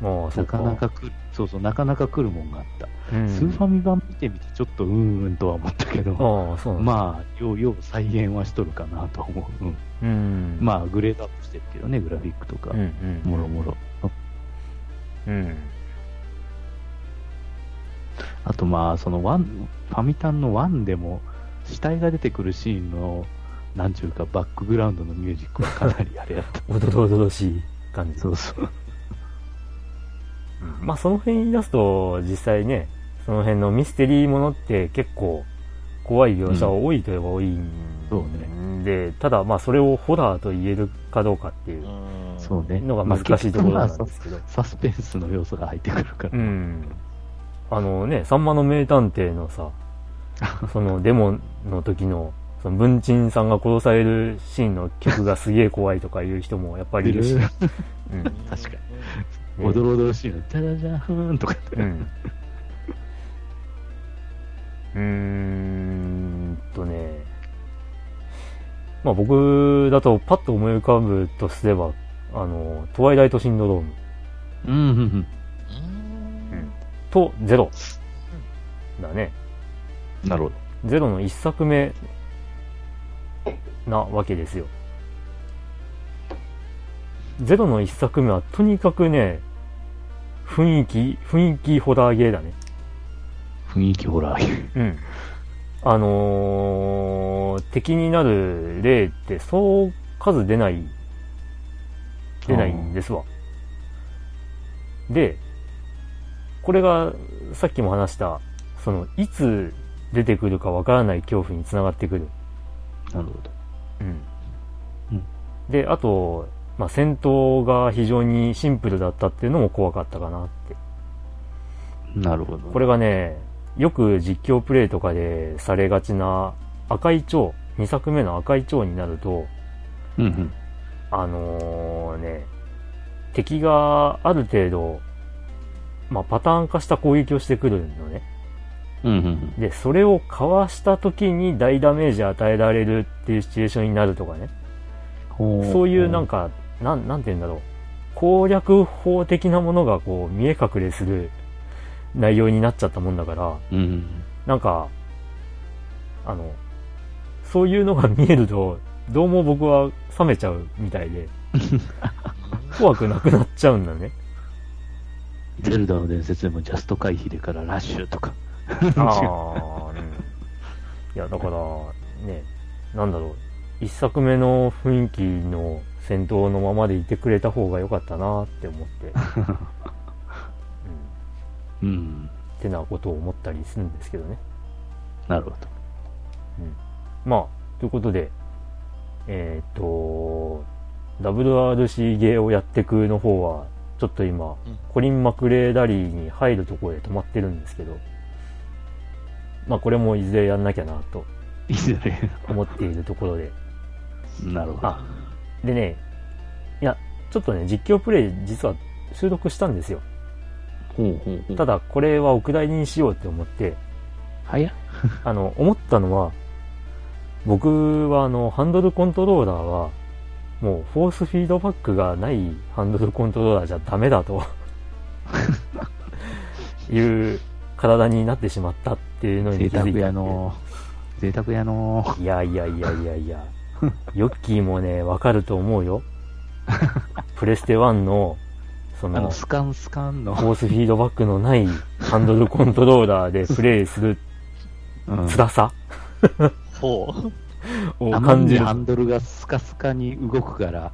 まあ、そなうか。かなか来る、そうそう、なかなか来るもんがあった。うん、スーファミ版見てみて、ちょっとうんうんとは思ったけど、あ。まあ、ようよう再現はしとるかなと思う。うん。うん。まあ、グレードアップしてるけどね、グラフィックとかうん、う、ん。もろもろ。うん。あとまあ、そのワン、ファミタンのワンでも、死体が出てくるシーンの、なんちゅうか、バックグラウンドのミュージックはかなりあれやった。おどろおどろしい感じ。そうそう。うんまあ、その辺言い出すと、実際ね、その辺のミステリーものって結構怖い描写は多いといえば多いんそうで、ただまあそれをホラーと言えるかどうかっていうそうね。のが難しいところなんですけど。サスペンスの要素が入ってくるから。うん。あのね、さんまの名探偵のさ、そのデモの時の、その文鎮さんが殺されるシーンの曲がすげえ怖いとかいう人もやっぱりいるし。うん。確かに。おどろおどろしいの。じゃじゃーんとかって。うん。うーんとね、まあ僕だとパッと思い浮かぶとすれば、あの、トワイライトシンドロームうん。とゼロだね。なるほど。ゼロの一作目なわけですよ。ゼロの一作目はとにかくね、雰囲気、雰囲気ホラーゲーだね。雰囲気ホラー。うん。あのー敵になる例ってそう数出ない、出ないんですわ。で、これがさっきも話した、その、いつ出てくるかわからない恐怖につながってくる。なるほど。うん。うんで、あと、まあ、戦闘が非常にシンプルだったっていうのも怖かったかなって。なるほど。これがね、よく実況プレイとかでされがちな赤い蝶、2作目の赤い蝶になると、うんうん。あのね、敵がある程度、まあ、パターン化した攻撃をしてくるのね。うんうんで、それをかわした時に大ダメージ与えられるっていうシチュエーションになるとかね。うん。そういうなんか、なん、なんて言うんだろう。攻略法的なものがこう見え隠れする内容になっちゃったもんだから、うんうん。なんか、あの、そういうのが見えると、どうも僕は冷めちゃうみたいで、怖くなくなっちゃうんだね。ゼルダの伝説でもジャスト回避でからラッシュとか。ああ、うん。いや、だから、ね、なんだろう、一作目の雰囲気の戦闘のままでいてくれた方が良かったなって思って、うん。うん。ってなことを思ったりするんですけどね。なるほど。まあ、ということで、えっ、と、WRC ゲーをやっていくの方は、ちょっと今、うんコリン・マクレーダリーに入るところで止まってるんですけど、まあこれもいずれやんなきゃなと。思っているところで。なるほど。あ、でね、いや、ちょっとね、実況プレイ実は収録したんですよ。ほうほうほう。ただ、これはお蔵入りにしようって思って、早っ。あの、思ったのは、僕はあの、ハンドルコントローラーは、もう、フォースフィードバックがないハンドルコントローラーじゃダメだと、いう体になってしまったっていうのに気づいて。贅沢やの贅沢やのいやいやいやいやいや、ヨッキーもね、わかると思うよ。プレステ1の、そあの、の、スカンスカンのフ、ォースフィードバックのないハンドルコントローラーでプレイするうん辛さほう。をあまり感じる。にハンドルがスカスカに動くから、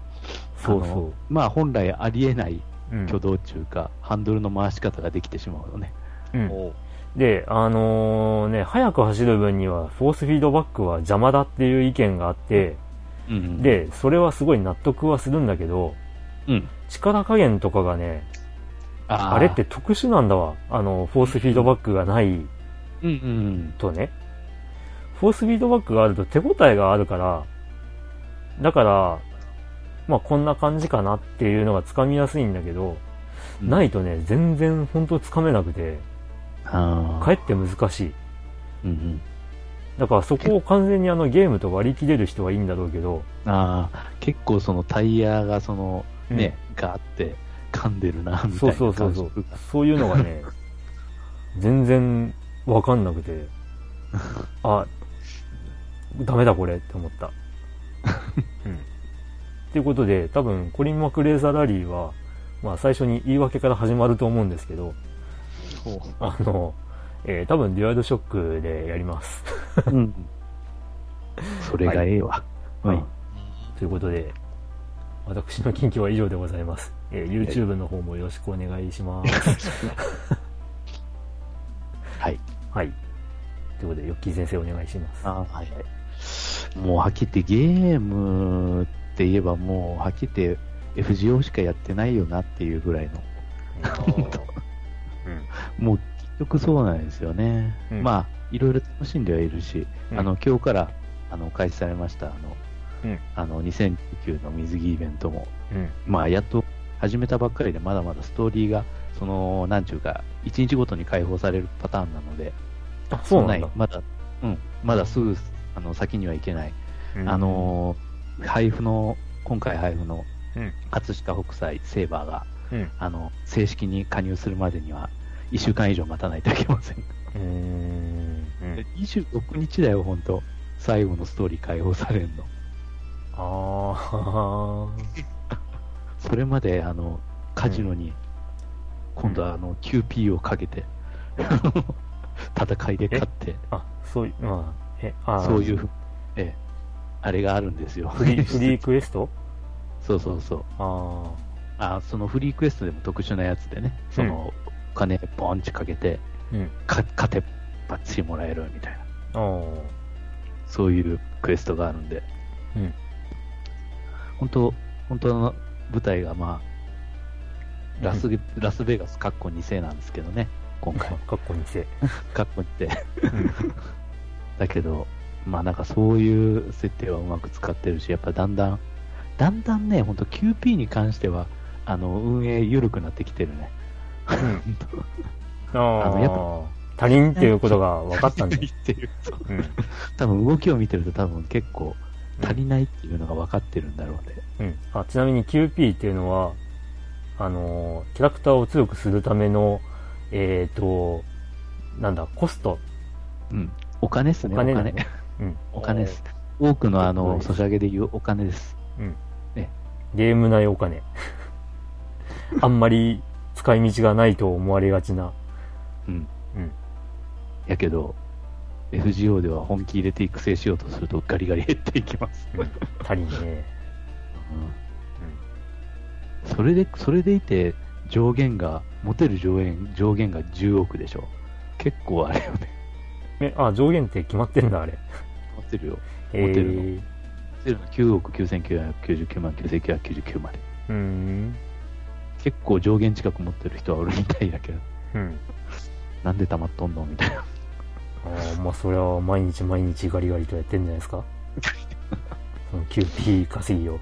そうそまあ本来ありえない、う。うん挙動中か、ハンドルの回し方ができてしまうのね。うんほで、あのね、速く走る分には、フォースフィードバックは邪魔だっていう意見があって、うん、で、それはすごい納得はするんだけど、うん。力加減とかがね、あれって、特殊なんだわ。あの、フォースフィードバックがないうんうん。フォースフィードバックがあると手応えがあるから、だから、まあこんな感じかなっていうのがつかみやすいんだけど、ないとね、全然本当つかめなくて。かえって難しい。うんだからそこを完全にあのゲームと割り切れる人はいいんだろうけど、うん。ああ、結構そのタイヤがその、うんね、ガーって噛んでるな、みたいなそう感じそうそうそう。そういうのがね、全然わかんなくて、あ、ダメだこれって思った。うん。ということで、多分コリン・マクレーザーラリーは、まあ最初に言い訳から始まると思うんですけど。あの、えー多分デュアルショックでやります。うん。それがええわ。はいうんということで、私の近況は以上でございます。えー YouTube の方もよろしくお願いします。はい。はい。ということで、ヨッキー先生お願いします。あはいはい。もうはっきり言ってゲームって言えばもうはっきり言って FGO しかやってないよなっていうぐらいの。うん。もう結局そうなんですよね。うんまあ、いろいろ楽しんではいるし、うんあの、今日から、あの、開始されました、あの、うんあの、2019の水着イベントも、うん。まあ、やっと始めたばっかりで、まだまだストーリーが、その、なんちゅうか、1日ごとに解放されるパターンなので、あ、そうなんだ。まだ、うん、まだすぐ、あの、先には行けない。うんあ、のー配布の、今回配布のうん、葛飾北斎セーバーが、うん。あの、正式に加入するまでには、1週間以上待たないといけません。うーん。うん26日だよ、本当最後のストーリー解放されるの。あ それまで、あの、カジノに、今度はあの、QP をかけて、戦いで勝って、あ、そういう、まあ、え、あそういうええ、あれがあるんですよ。フリー、フリークエスト？そうそうそう。ああそのフリークエストでも特殊なやつでね、その、お金ポンチかけて、あ、うん。か勝てばっちりもらえるみたいな、そういうクエストがあるんで、うん。本当、本当の舞台がまあ、ラス,、ラスベガス、カッコ2世なんですけどね、今回。かっこ2世。カッコ2世。だけど、まあなんかそういう設定はうまく使ってるし、やっぱだんだん、だんだんね、本当 QP に関しては、あの、運営緩くなってきてるね。あのやっ足りんっていうことが分かったんだ。言ってるそううん。多分動きを見てると多分結構足りないっていうのが分かってるんだろうね。うん。あ、ちなみに QP っていうのは、あのー、キャラクターを強くするための、えっ、と、なんだ、コスト。うん。お金っすね、お金。お金うん。お金です。多くのあの、はいソシャゲで言うお金です。うん。ねゲーム内お金。あんまり使い道がないと思われがちな。うん。うん。やけど、FGO では本気入れて育成しようとするとガリガリ減っていきます。うん。足りんね。うん。それで、それでいて、上限が、持てる上限、上限が10億でしょ。結構あれよね。え、あ、上限って決まってんだ、あれ。持てるよ。え持てるのー、持てるの9億9999万9999まで。うーん。結構上限近く持ってる人はおるみたいだけど、うん。なんで溜まっとんのみたいな。ああ、まあ、それは毎日毎日ガリガリとやってんじゃないですか その QP 稼ぎを。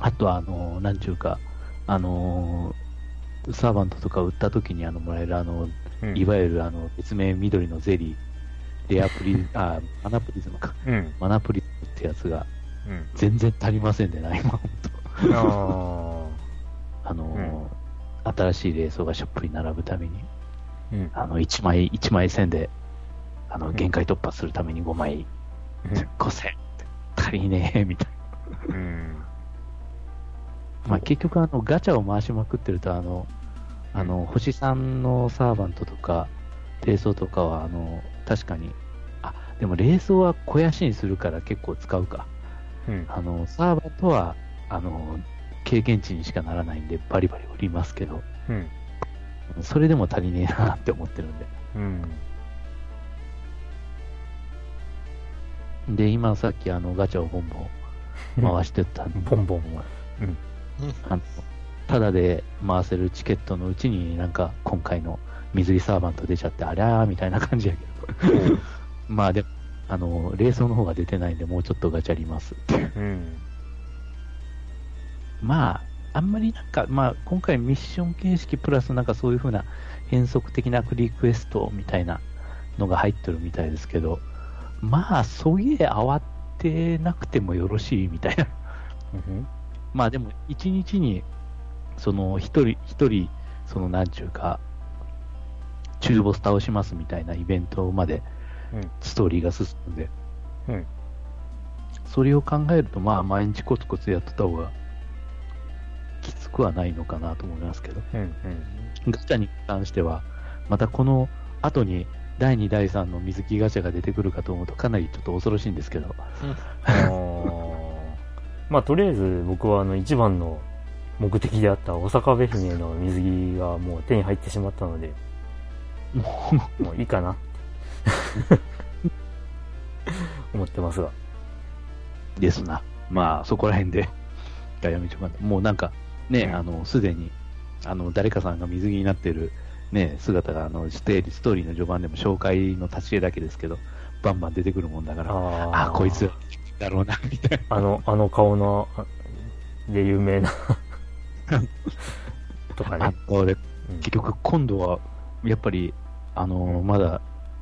あとは、あの、なんちゅうか、あのーサーバントとか売った時にあのもらえるあの、うんいわゆるあの、別名緑のゼリー、レアプリ、あ、マナプリズムか。うん。マナプリズムってやつがうん。全然足りませんでな、今、ほんと。あ あのー新しい冷蔵がショップに並ぶために、あ。の、1枚、1枚1000で、あの、ん限界突破するために5枚、5000って足りねえ、みたいな。うん。まあ、結局あのガチャを回しまくってるとあの、あの星3のサーバントとか冷蔵とかはあの確かにあでも冷蔵は肥やしにするから結構使うかうん。あのサーバントはあの経験値にしかならないんでバリバリ売りますけどうん。それでも足りねえなって思ってるんでうん。で今さっきあのガチャをボンボン回してたんで ボンボン。あのただで回せるチケットのうちになんか今回の水着サーバント出ちゃってありゃーみたいな感じやけど まあでもあの冷蔵の方が出てないんでもうちょっとガチャりますっていううん。まああんまりなんか、まあ、今回ミッション形式プラスなんかそういう風な変則的なリクエストみたいなのが入ってるみたいですけどまあそげえ慌てなくてもよろしいみたいなうん。まあでも、一日に、その、一人、一人、その、なんちゅうか、中ボス倒しますみたいなイベントまで、うん。ストーリーが進んで、うん。それを考えると、まあ、毎日コツコツやってた方が、きつくはないのかなと思いますけど、うん。ガチャに関しては、またこの後に、第2、第3の水着ガチャが出てくるかと思うと、かなりちょっと恐ろしいんですけど、あーまあ、とりあえず僕はあの一番の目的であった大阪ベ姫の水着がもう手に入ってしまったので、もういいかなって 思ってますが。ですな。まあ、そこら辺で、がやめちゃうかなもうなんか、ね、うんあの、すでに、あの、誰かさんが水着になってる、ね、姿が、あの、ステーリストーリーの序盤でも紹介の立ち絵だけですけど、バンバン出てくるもんだから、ああーこいつ、だろうな、みたいな。あの、あの顔の、あで有名な とかあね。の、俺、うん結局、今度は、やっぱり、あの、まだ、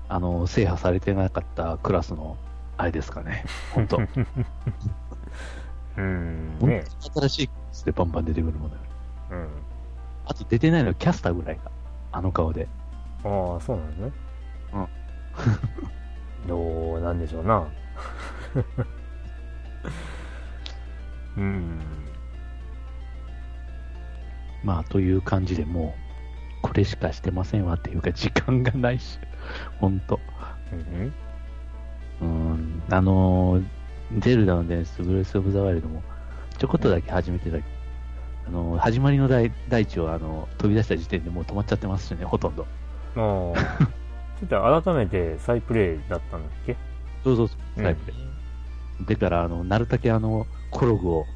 あの、制覇されてなかったクラスの、あれですかね、本当 うん。本ね。新しいクラスでバンバン出てくるもんだよ。うん。あと出てないのはキャスターぐらいが、あの顔で。ああ、そうなんですね。どうなんでしょうな。うん。まあ、という感じでもう、こそれしかしてませんわっていうか、時間がないし、ほんと。うんうん、あのーゼルダの伝説、ブレス・オブ・ザ・ワイルドも、ちょこっとだけ始めてたけど、あのー始まりの大大地をあの飛び出した時点でもう止まっちゃってますしね、ほとんど。ああ。ちょっと改めて再プレイだったんだっけ？そうそうそう、うんタイプで。だから、あの、なるたけあの、コログを、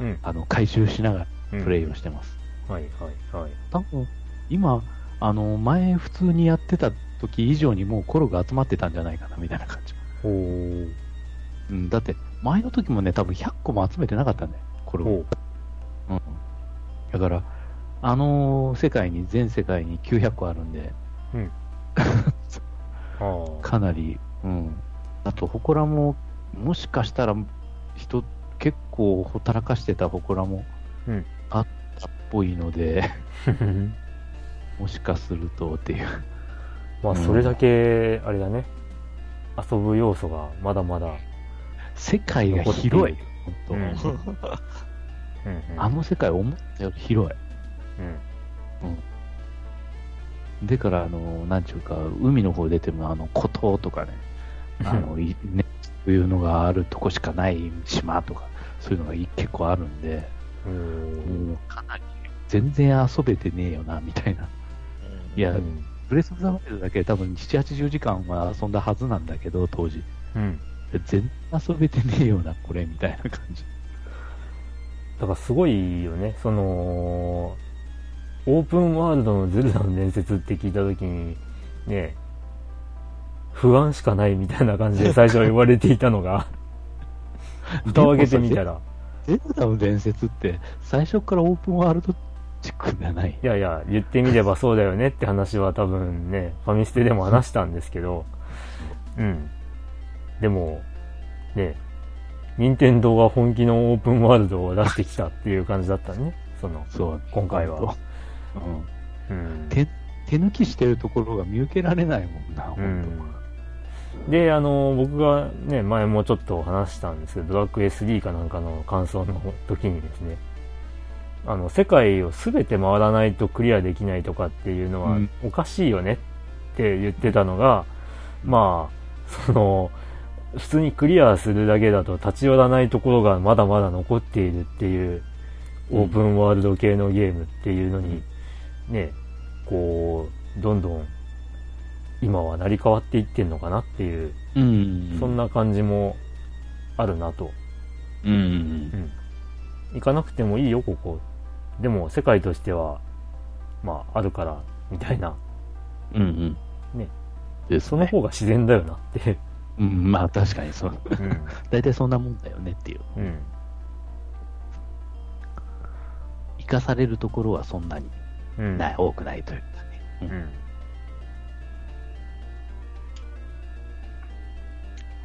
うん。あの、回収しながうんらプレイをしてます。はいはいはい。多分、今、あの、前普通にやってた時以上にもうコログ集まってたんじゃないかな、みたいな感じ。おー。うん、だって、前の時もね、多分100個も集めてなかったんだよ、コログ。おうん。だから、あの世界に、全世界に900個あるんで、ああ。かなり、うん。あと、祠も、もしかしたら、人、結構ほったらかしてた祠もうんあったっぽいので、もしかするとっていう。まあ、それだけ、あれだね。遊ぶ要素がまだまだ。世界が広い。本当、うんうんあの世界思ったより広い。うん。だから、あの、なんちゅうか、海の方出ても、あの、孤島とかね、あの、いね、そういうのがあるとこしかない島とか、そういうのがい結構あるんで、かなり、全然遊べてねえよな、みたいな。いや、うん。ブレス・オブ・ザ・ワイルドだけで多分7、80時間は遊んだはずなんだけど、当時。うん。全然遊べてねえよな、これ、みたいな感じ。だからすごいよね。その、オープンワールドのゼルダの伝説って聞いたときに、ね、不安しかないみたいな感じで最初は言われていたのが、蓋を開けてみたら、ゼルダの伝説って、最初からオープンワールドチックじゃない。いやいや、言ってみればそうだよねって話は多分ね、ファミステでも話したんですけど、うん。でも、ね、任天堂が本気のオープンワールドを出してきたっていう感じだったね。その、そう、今回は。うん。うん。手、手抜きしてるところが見受けられないもんな、う本ん。で、あの、僕がね、前もちょっと話したんですけど、ドラッグ SD かなんかの感想の時にですね、あの、世界を全て回らないとクリアできないとかっていうのはうん。おかしいよねって言ってたのが、まあ、その、普通にクリアするだけだと立ち寄らないところがまだまだ残っているっていう、オープンワールド系のゲームっていうのに、ね、こう、どんどん今は成り変わっていってんのかなっていう、当。うん。そん。な感じもあるなと。うん。うん。行かなくてもいいよ、ここ。でも世界としては、まあ、あるから、みたいな。うん。うん。ね。ね。その方が自然だよなって。うん、まあ確かにそう。うん。大体そんなもんだよねっていう。うん。生かされるところはそんなにうん。ない、多くないというかね。うん。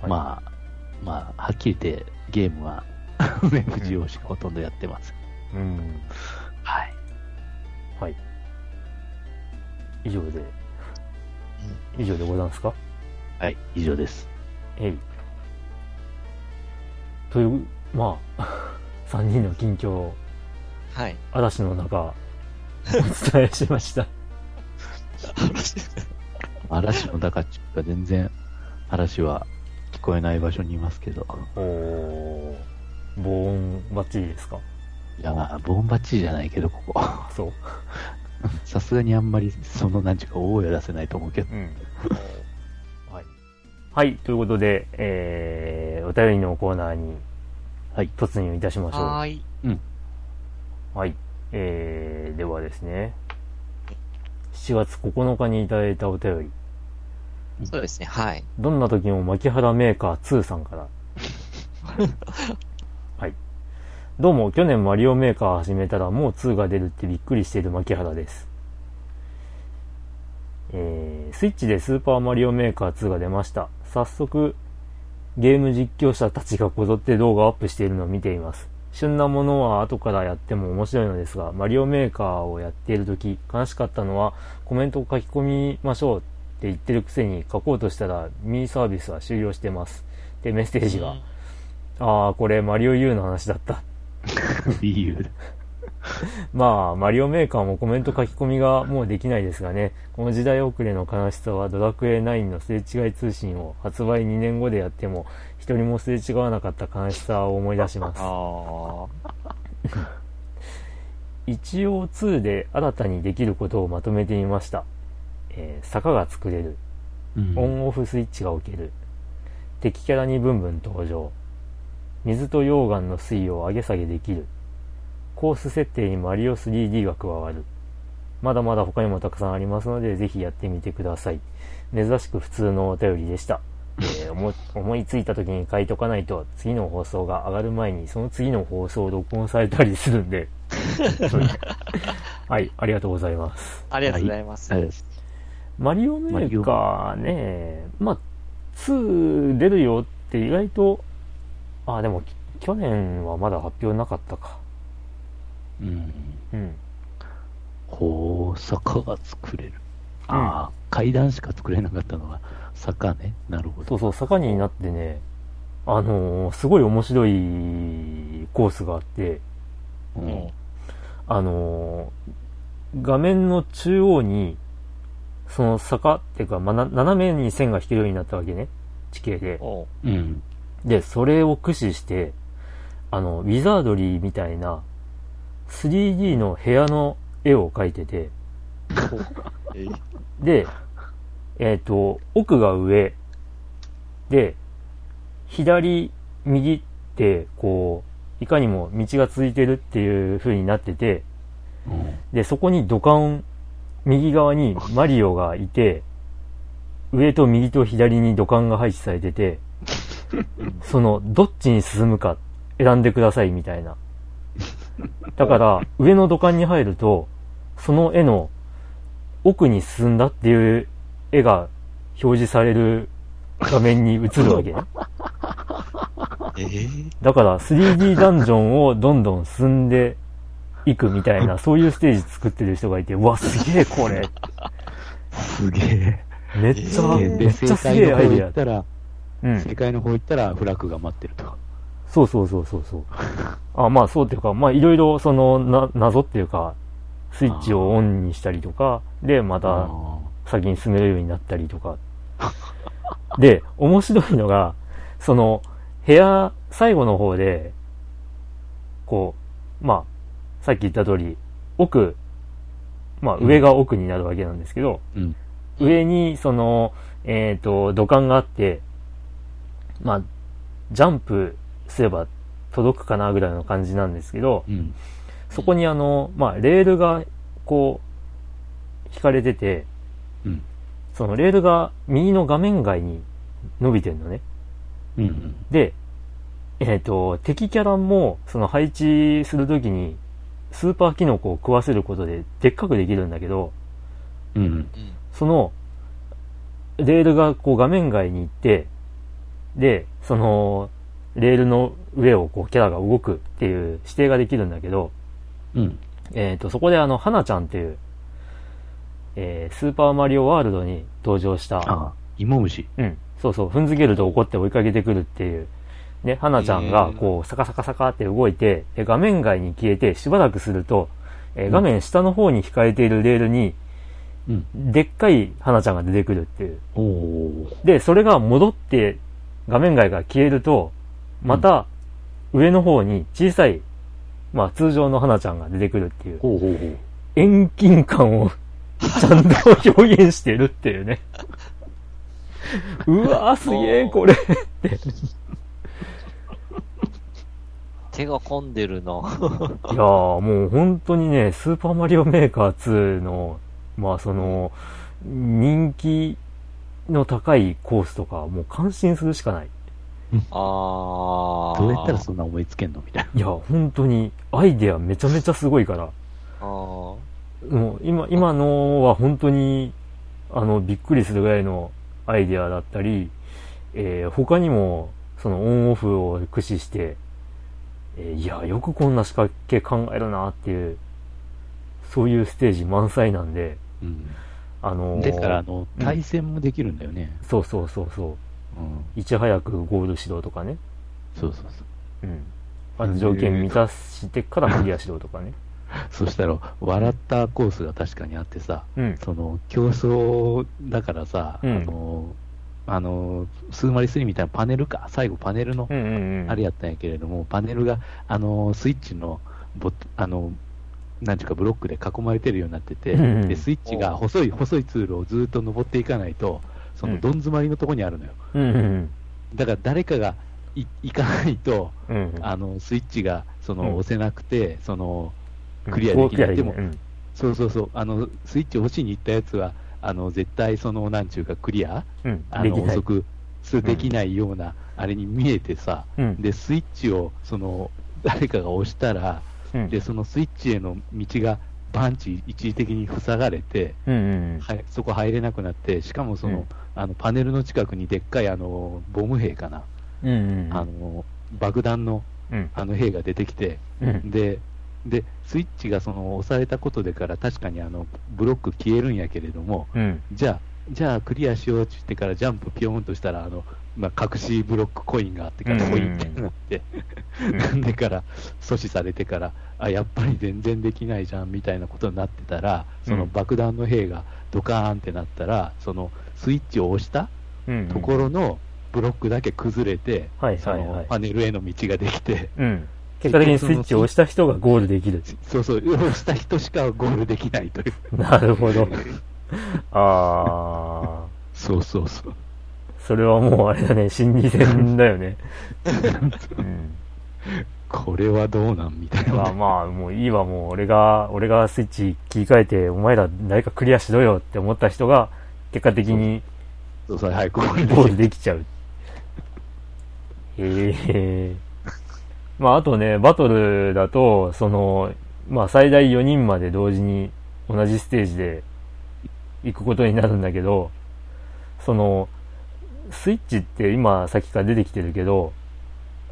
はいまあ、まあ、はっきり言ってゲームは、ね、不二しかほとんどやってます。うん。はい。はい。以上で、以上でございますか？はい、以上です。えい。という、まあ、3人の近況をはい。嵐の中、お伝えしました。嵐？の中っちゅうか全然、嵐は聞こえない場所にいますけど。おー、防音バッチリですか？いや、まあ、ボンバッチリじゃないけど、ここ。そう。さすがにあんまり、その、なんちゅうか、大声出せないと思うけど。うん。はい。はい、ということで、えー、お便りのコーナーに、はい突入いたしましょう。はーい。はい。えー、ではですね、7月9日にいただいたお便り、そうですね。はい。どんな時も牧原メーカー2さんから。はい。どうも、去年マリオメーカー始めたらもう2が出るってびっくりしている牧原です。えー、スイッチでスーパーマリオメーカー2が出ました。早速、ゲーム実況者たちがこぞって動画をアップしているのを見ています。旬なものは後からやっても面白いのですが、マリオメーカーをやっている時、悲しかったのはコメントを書き込みましょうって言ってるくせに書こうとしたらミーサービスは終了してます。で、メッセージが、ああ、これマリオ U の話だった。理由。まあ、マリオメーカーもコメント書き込みがもうできないですがね、この時代遅れの悲しさはドラクエ9のすれ違い通信を発売2年後でやっても、一人もすれ違わなかった悲しさを思い出します。あ 一応2で新たにできることをまとめてみました。えー坂が作れる。うんオンオフスイッチが置ける。敵キャラにブンブン登場。水と溶岩の水位を上げ下げできる。コース設定にマリオ 3D が加わる。まだまだ他にもたくさんありますので、ぜひやってみてください。珍しく普通のお便りでした。えー思 思いついた時に書いとかないと、次の放送が上がる前に、その次の放送を録音されたりするんで。はい、ありがとうございます。あ。ありがとうございます。あれですマリオメーカーね、まあ、2出るよって意外と、あ、でも、き去年はまだ発表なかったか。うん。うん。ほう、坂が作れる。ああ、階段しか作れなかったのが坂ね。なるほど。そうそう、坂になってね、あのーすごい面白いコースがあって、ううんん。あのー画面の中央に、その坂っていうか、まあ、な斜めに線が引けるようになったわけね。地形で。おう。うん。で、それを駆使して、あの、ウィザードリーみたいな 3D の部屋の絵を描いてて、えで、えっ、と、奥が上、で、左、右って、こう、いかにも道が続いてるっていう風になってて、うん。で、そこに土管、右側にマリオがいて、上と右と左に土管が配置されてて、その、どっちに進むか選んでくださいみたいな。だから、上の土管に入ると、その絵の奥に進んだっていう絵が表示される画面に映るわけ だから 3D ダンジョンをどんどん進んでいくみたいな、そういうステージ作ってる人がいて、うわ、すげえこれ。すげえ。めっちゃ、めっちゃすげえアイデア。行ったら、うん。正解の方行ったらフラッグが待ってると。そうそうそうそうそう。あ、まあそうっていうか、まあいろいろそのな、謎っていうか、スイッチをオンにしたりとか、で、またあ先に進めるようになったりとか。で、面白いのが、その、部屋、最後の方で、こう、まあ、さっき言った通り、奥、まあ上が奥になるわけなんですけど、ーうん。上に、その、えっ、と、土管があって、まあ、ジャンプすれば届くかなぐらいの感じなんですけど、うん。そこにあの、まあ、レールが、こう、引かれてて、うん。そのレールが右の画面外に伸びてるのね。うん。で、えっ、と、敵キャラも、その配置するときに、スーパーキノコを食わせることで、でっかくできるんだけど、うん。うんその、レールがこう画面外に行って、で、その、レールの上をこうキャラが動くっていう指定ができるんだけど、うん。えっ、と、そこであの、花ちゃんっていう、えースーパーマリオワールドに登場した、あ、芋虫。うん、そうそう、踏んづけると怒って追いかけてくるっていう、ね、花ちゃんがこう、サカサカサカって動いて、で画面外に消えて、しばらくすると、えー画面下の方に控えているレールに、うん。でっかい花ちゃんが出てくるっていう。で、それが戻って画面外が消えると、また上の方に小さい、まあ通常の花ちゃんが出てくるっていう、ほうほうほう。遠近感を ちゃんと表現してるっていうね。うわーすげえこれ。手が込んでるな。いやーもう本当にね、スーパーマリオメーカー2の、まあその、人気の高いコースとか、もう感心するしかない。あー。どうやったらそんな思いつけんのみたいいや、本当に、アイデアめちゃめちゃすごいから。あーもう今、今のは本当に、あの、びっくりするぐらいのアイデアだったり、えー他にも、そのオンオフを駆使して、えーいや、よくこんな仕掛け考えるなっていう、そういうステージ満載なんで、な。うん。あのーですから、あの、対戦もできるんだよね。そうそうそうそう、うん。いち早くゴール指導とかね、そうそうそう。うん。あの条件満たしてからクリアしろとかね。そしたら、笑ったコースが確かにあってさ、うん。その、競争だからさ、うんあの、あの、スーマリ3みたいなパネルか、最後パネルのうんうんうん。あれやったんやけれども、パネルが、あの、スイッチのボ、あの、なんていうか、ブロックで囲まれてるようになってて、うんうんで、スイッチが細い、細い通路をずっと登っていかないと、その、どん詰まりのとこにあるのよ。うんうんだから、誰かがい行かないと、うん。うん。あの、スイッチが、その、うん押せなくて、その、うんクリアできないでもうんそうそうそう、あの、スイッチ押しに行ったやつは、あの、絶対、その、なんちゅうか、クリアうん。あの、遅。く、すできないような、あれに見えてさ、うん。で、スイッチを、その、誰かが押したら、うんで、そのスイッチへの道が、バンチ一時的に塞がれて、うんうんはい、そこ入れなくなって、しかもその、うんあの、パネルの近くにでっかい、あの、ボム兵かな、うん。うんうん。あの、爆弾の、うん。あの兵が出てきて、うん。で、で、スイッチがその押されたことでから確かにあのブロック消えるんやけれども、うん。じゃあ、じゃあクリアしようって言ってからジャンプピョーンとしたら、あの、まあ、隠しブロックコインがあってから、うんコインってなって、うん でから阻止されてから、あ、やっぱり全然できないじゃんみたいなことになってたら、その爆弾の兵がドカーンってなったら、そのスイッチを押したうん。ところのブロックだけ崩れて、はいそのパネルへの道ができて、うん。結果的にスイッチを押した人がゴールできる。そうそう、押した人しかゴールできないという。なるほど。ああ。そうそうそう。それはもうあれだね、心理戦だよね。うん。これはどうなんみたいな。まあまあ、もういいわ、もう俺が、俺がスイッチ切り替えて、お前ら誰かクリアしろよって思った人が、結果的にそうそう、はい、ゴールゴールできちゃう。へえ。まああとね、バトルだと、その、まあ最大4人まで同時に同じステージで行くことになるんだけど、その、スイッチって今さっきから出てきてるけど、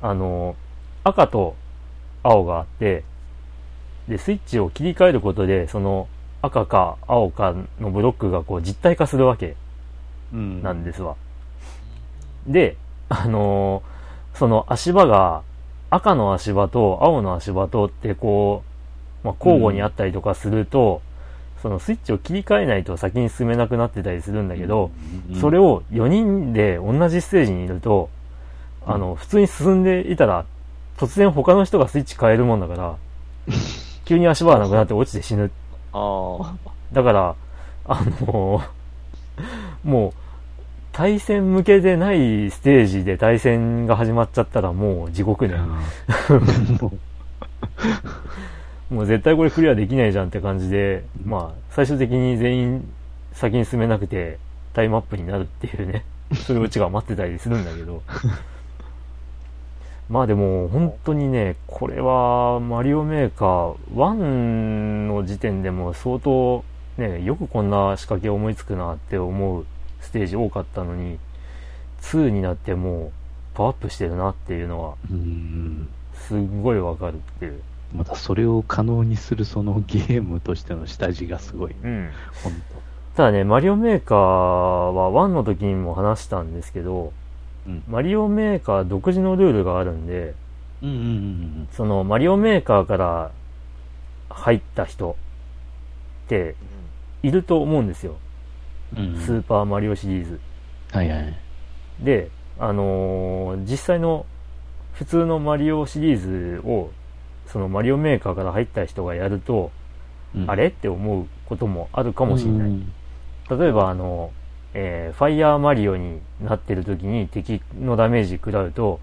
あの、赤と青があって、で、スイッチを切り替えることで、その赤か青かのブロックがこう実体化するわけうんなんですわ。で、あのーその足場が赤の足場と青の足場とってこう、まあ、交互にあったりとかすると、そのスイッチを切り替えないと先に進めなくなってたりするんだけど、うんそれを4人で同じステージにいると、あの、普通に進んでいたら、突然他の人がスイッチ変えるもんだから、急に足場がなくなって落ちて死ぬ ああ。だから、あのーもう、対戦向けでないステージで対戦が始まっちゃったらもう地獄ね。もう絶対これクリアできないじゃんって感じで、まあ、最終的に全員先に進めなくてタイムアップになるっていうね、そういうオチが待ってたりするんだけど。まあでも本当にね、これはマリオメーカー1の時点でも相当ね、よくこんな仕掛け思いつくなって思うステージ多かったのに、2になってもうパワーアップしてるなっていうのはうんすっごいわかるっていう。またそれを可能にするそのゲームとしての下地がすごい。うん。本ただね、マリオメーカーは1の時にも話したんですけど、当。うん。マリオメーカー独自のルールがあるんで、うんうんうんそのマリオメーカーから入った人っていると思うんですよ。うん。スーパーマリオシリーズ。はいはい。で、あのー実際の普通のマリオシリーズを、そのマリオメーカーから入った人がやると、うんあれ？って思うこともあるかもしれない。うん例えばあの、えーファイヤーマリオになってる時に敵のダメージ食らうと、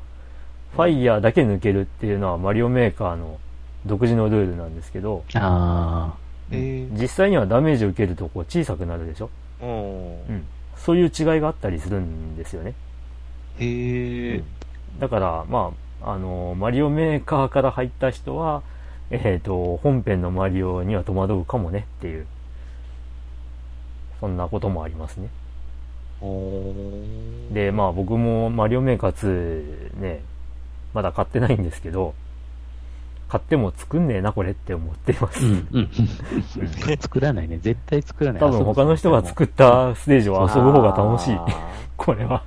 ファイヤーだけ抜けるっていうのはマリオメーカーの独自のルールなんですけど、あえ実際にはダメージを受けるとこう小さくなるでしょ？えー。うん。そういう違いがあったりするんですよね。へえ。だから、まあ、あの、マリオメーカーから入った人は、えっ、と、本編のマリオには戸惑うかもねっていう、そんなこともありますね。で、まあ僕もマリオメーカー2ね、まだ買ってないんですけど、買っても作んねえなこれって思っています。あ。うんうん。作らないね。絶対作らない。多分他の人が作ったステージを遊ぶ方が楽しいあ。これは。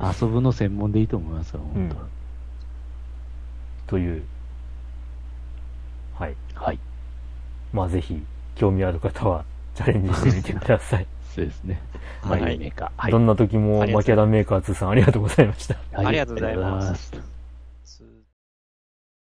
遊ぶの専門でいいと思いますよ、うん本。というはい。はい。まあぜひ、興味ある方はチャレンジしてみてください。そうですね。はいメーカー。はい。どんな時もマキャラメーカー2さんありがとうございました。ありがとうございます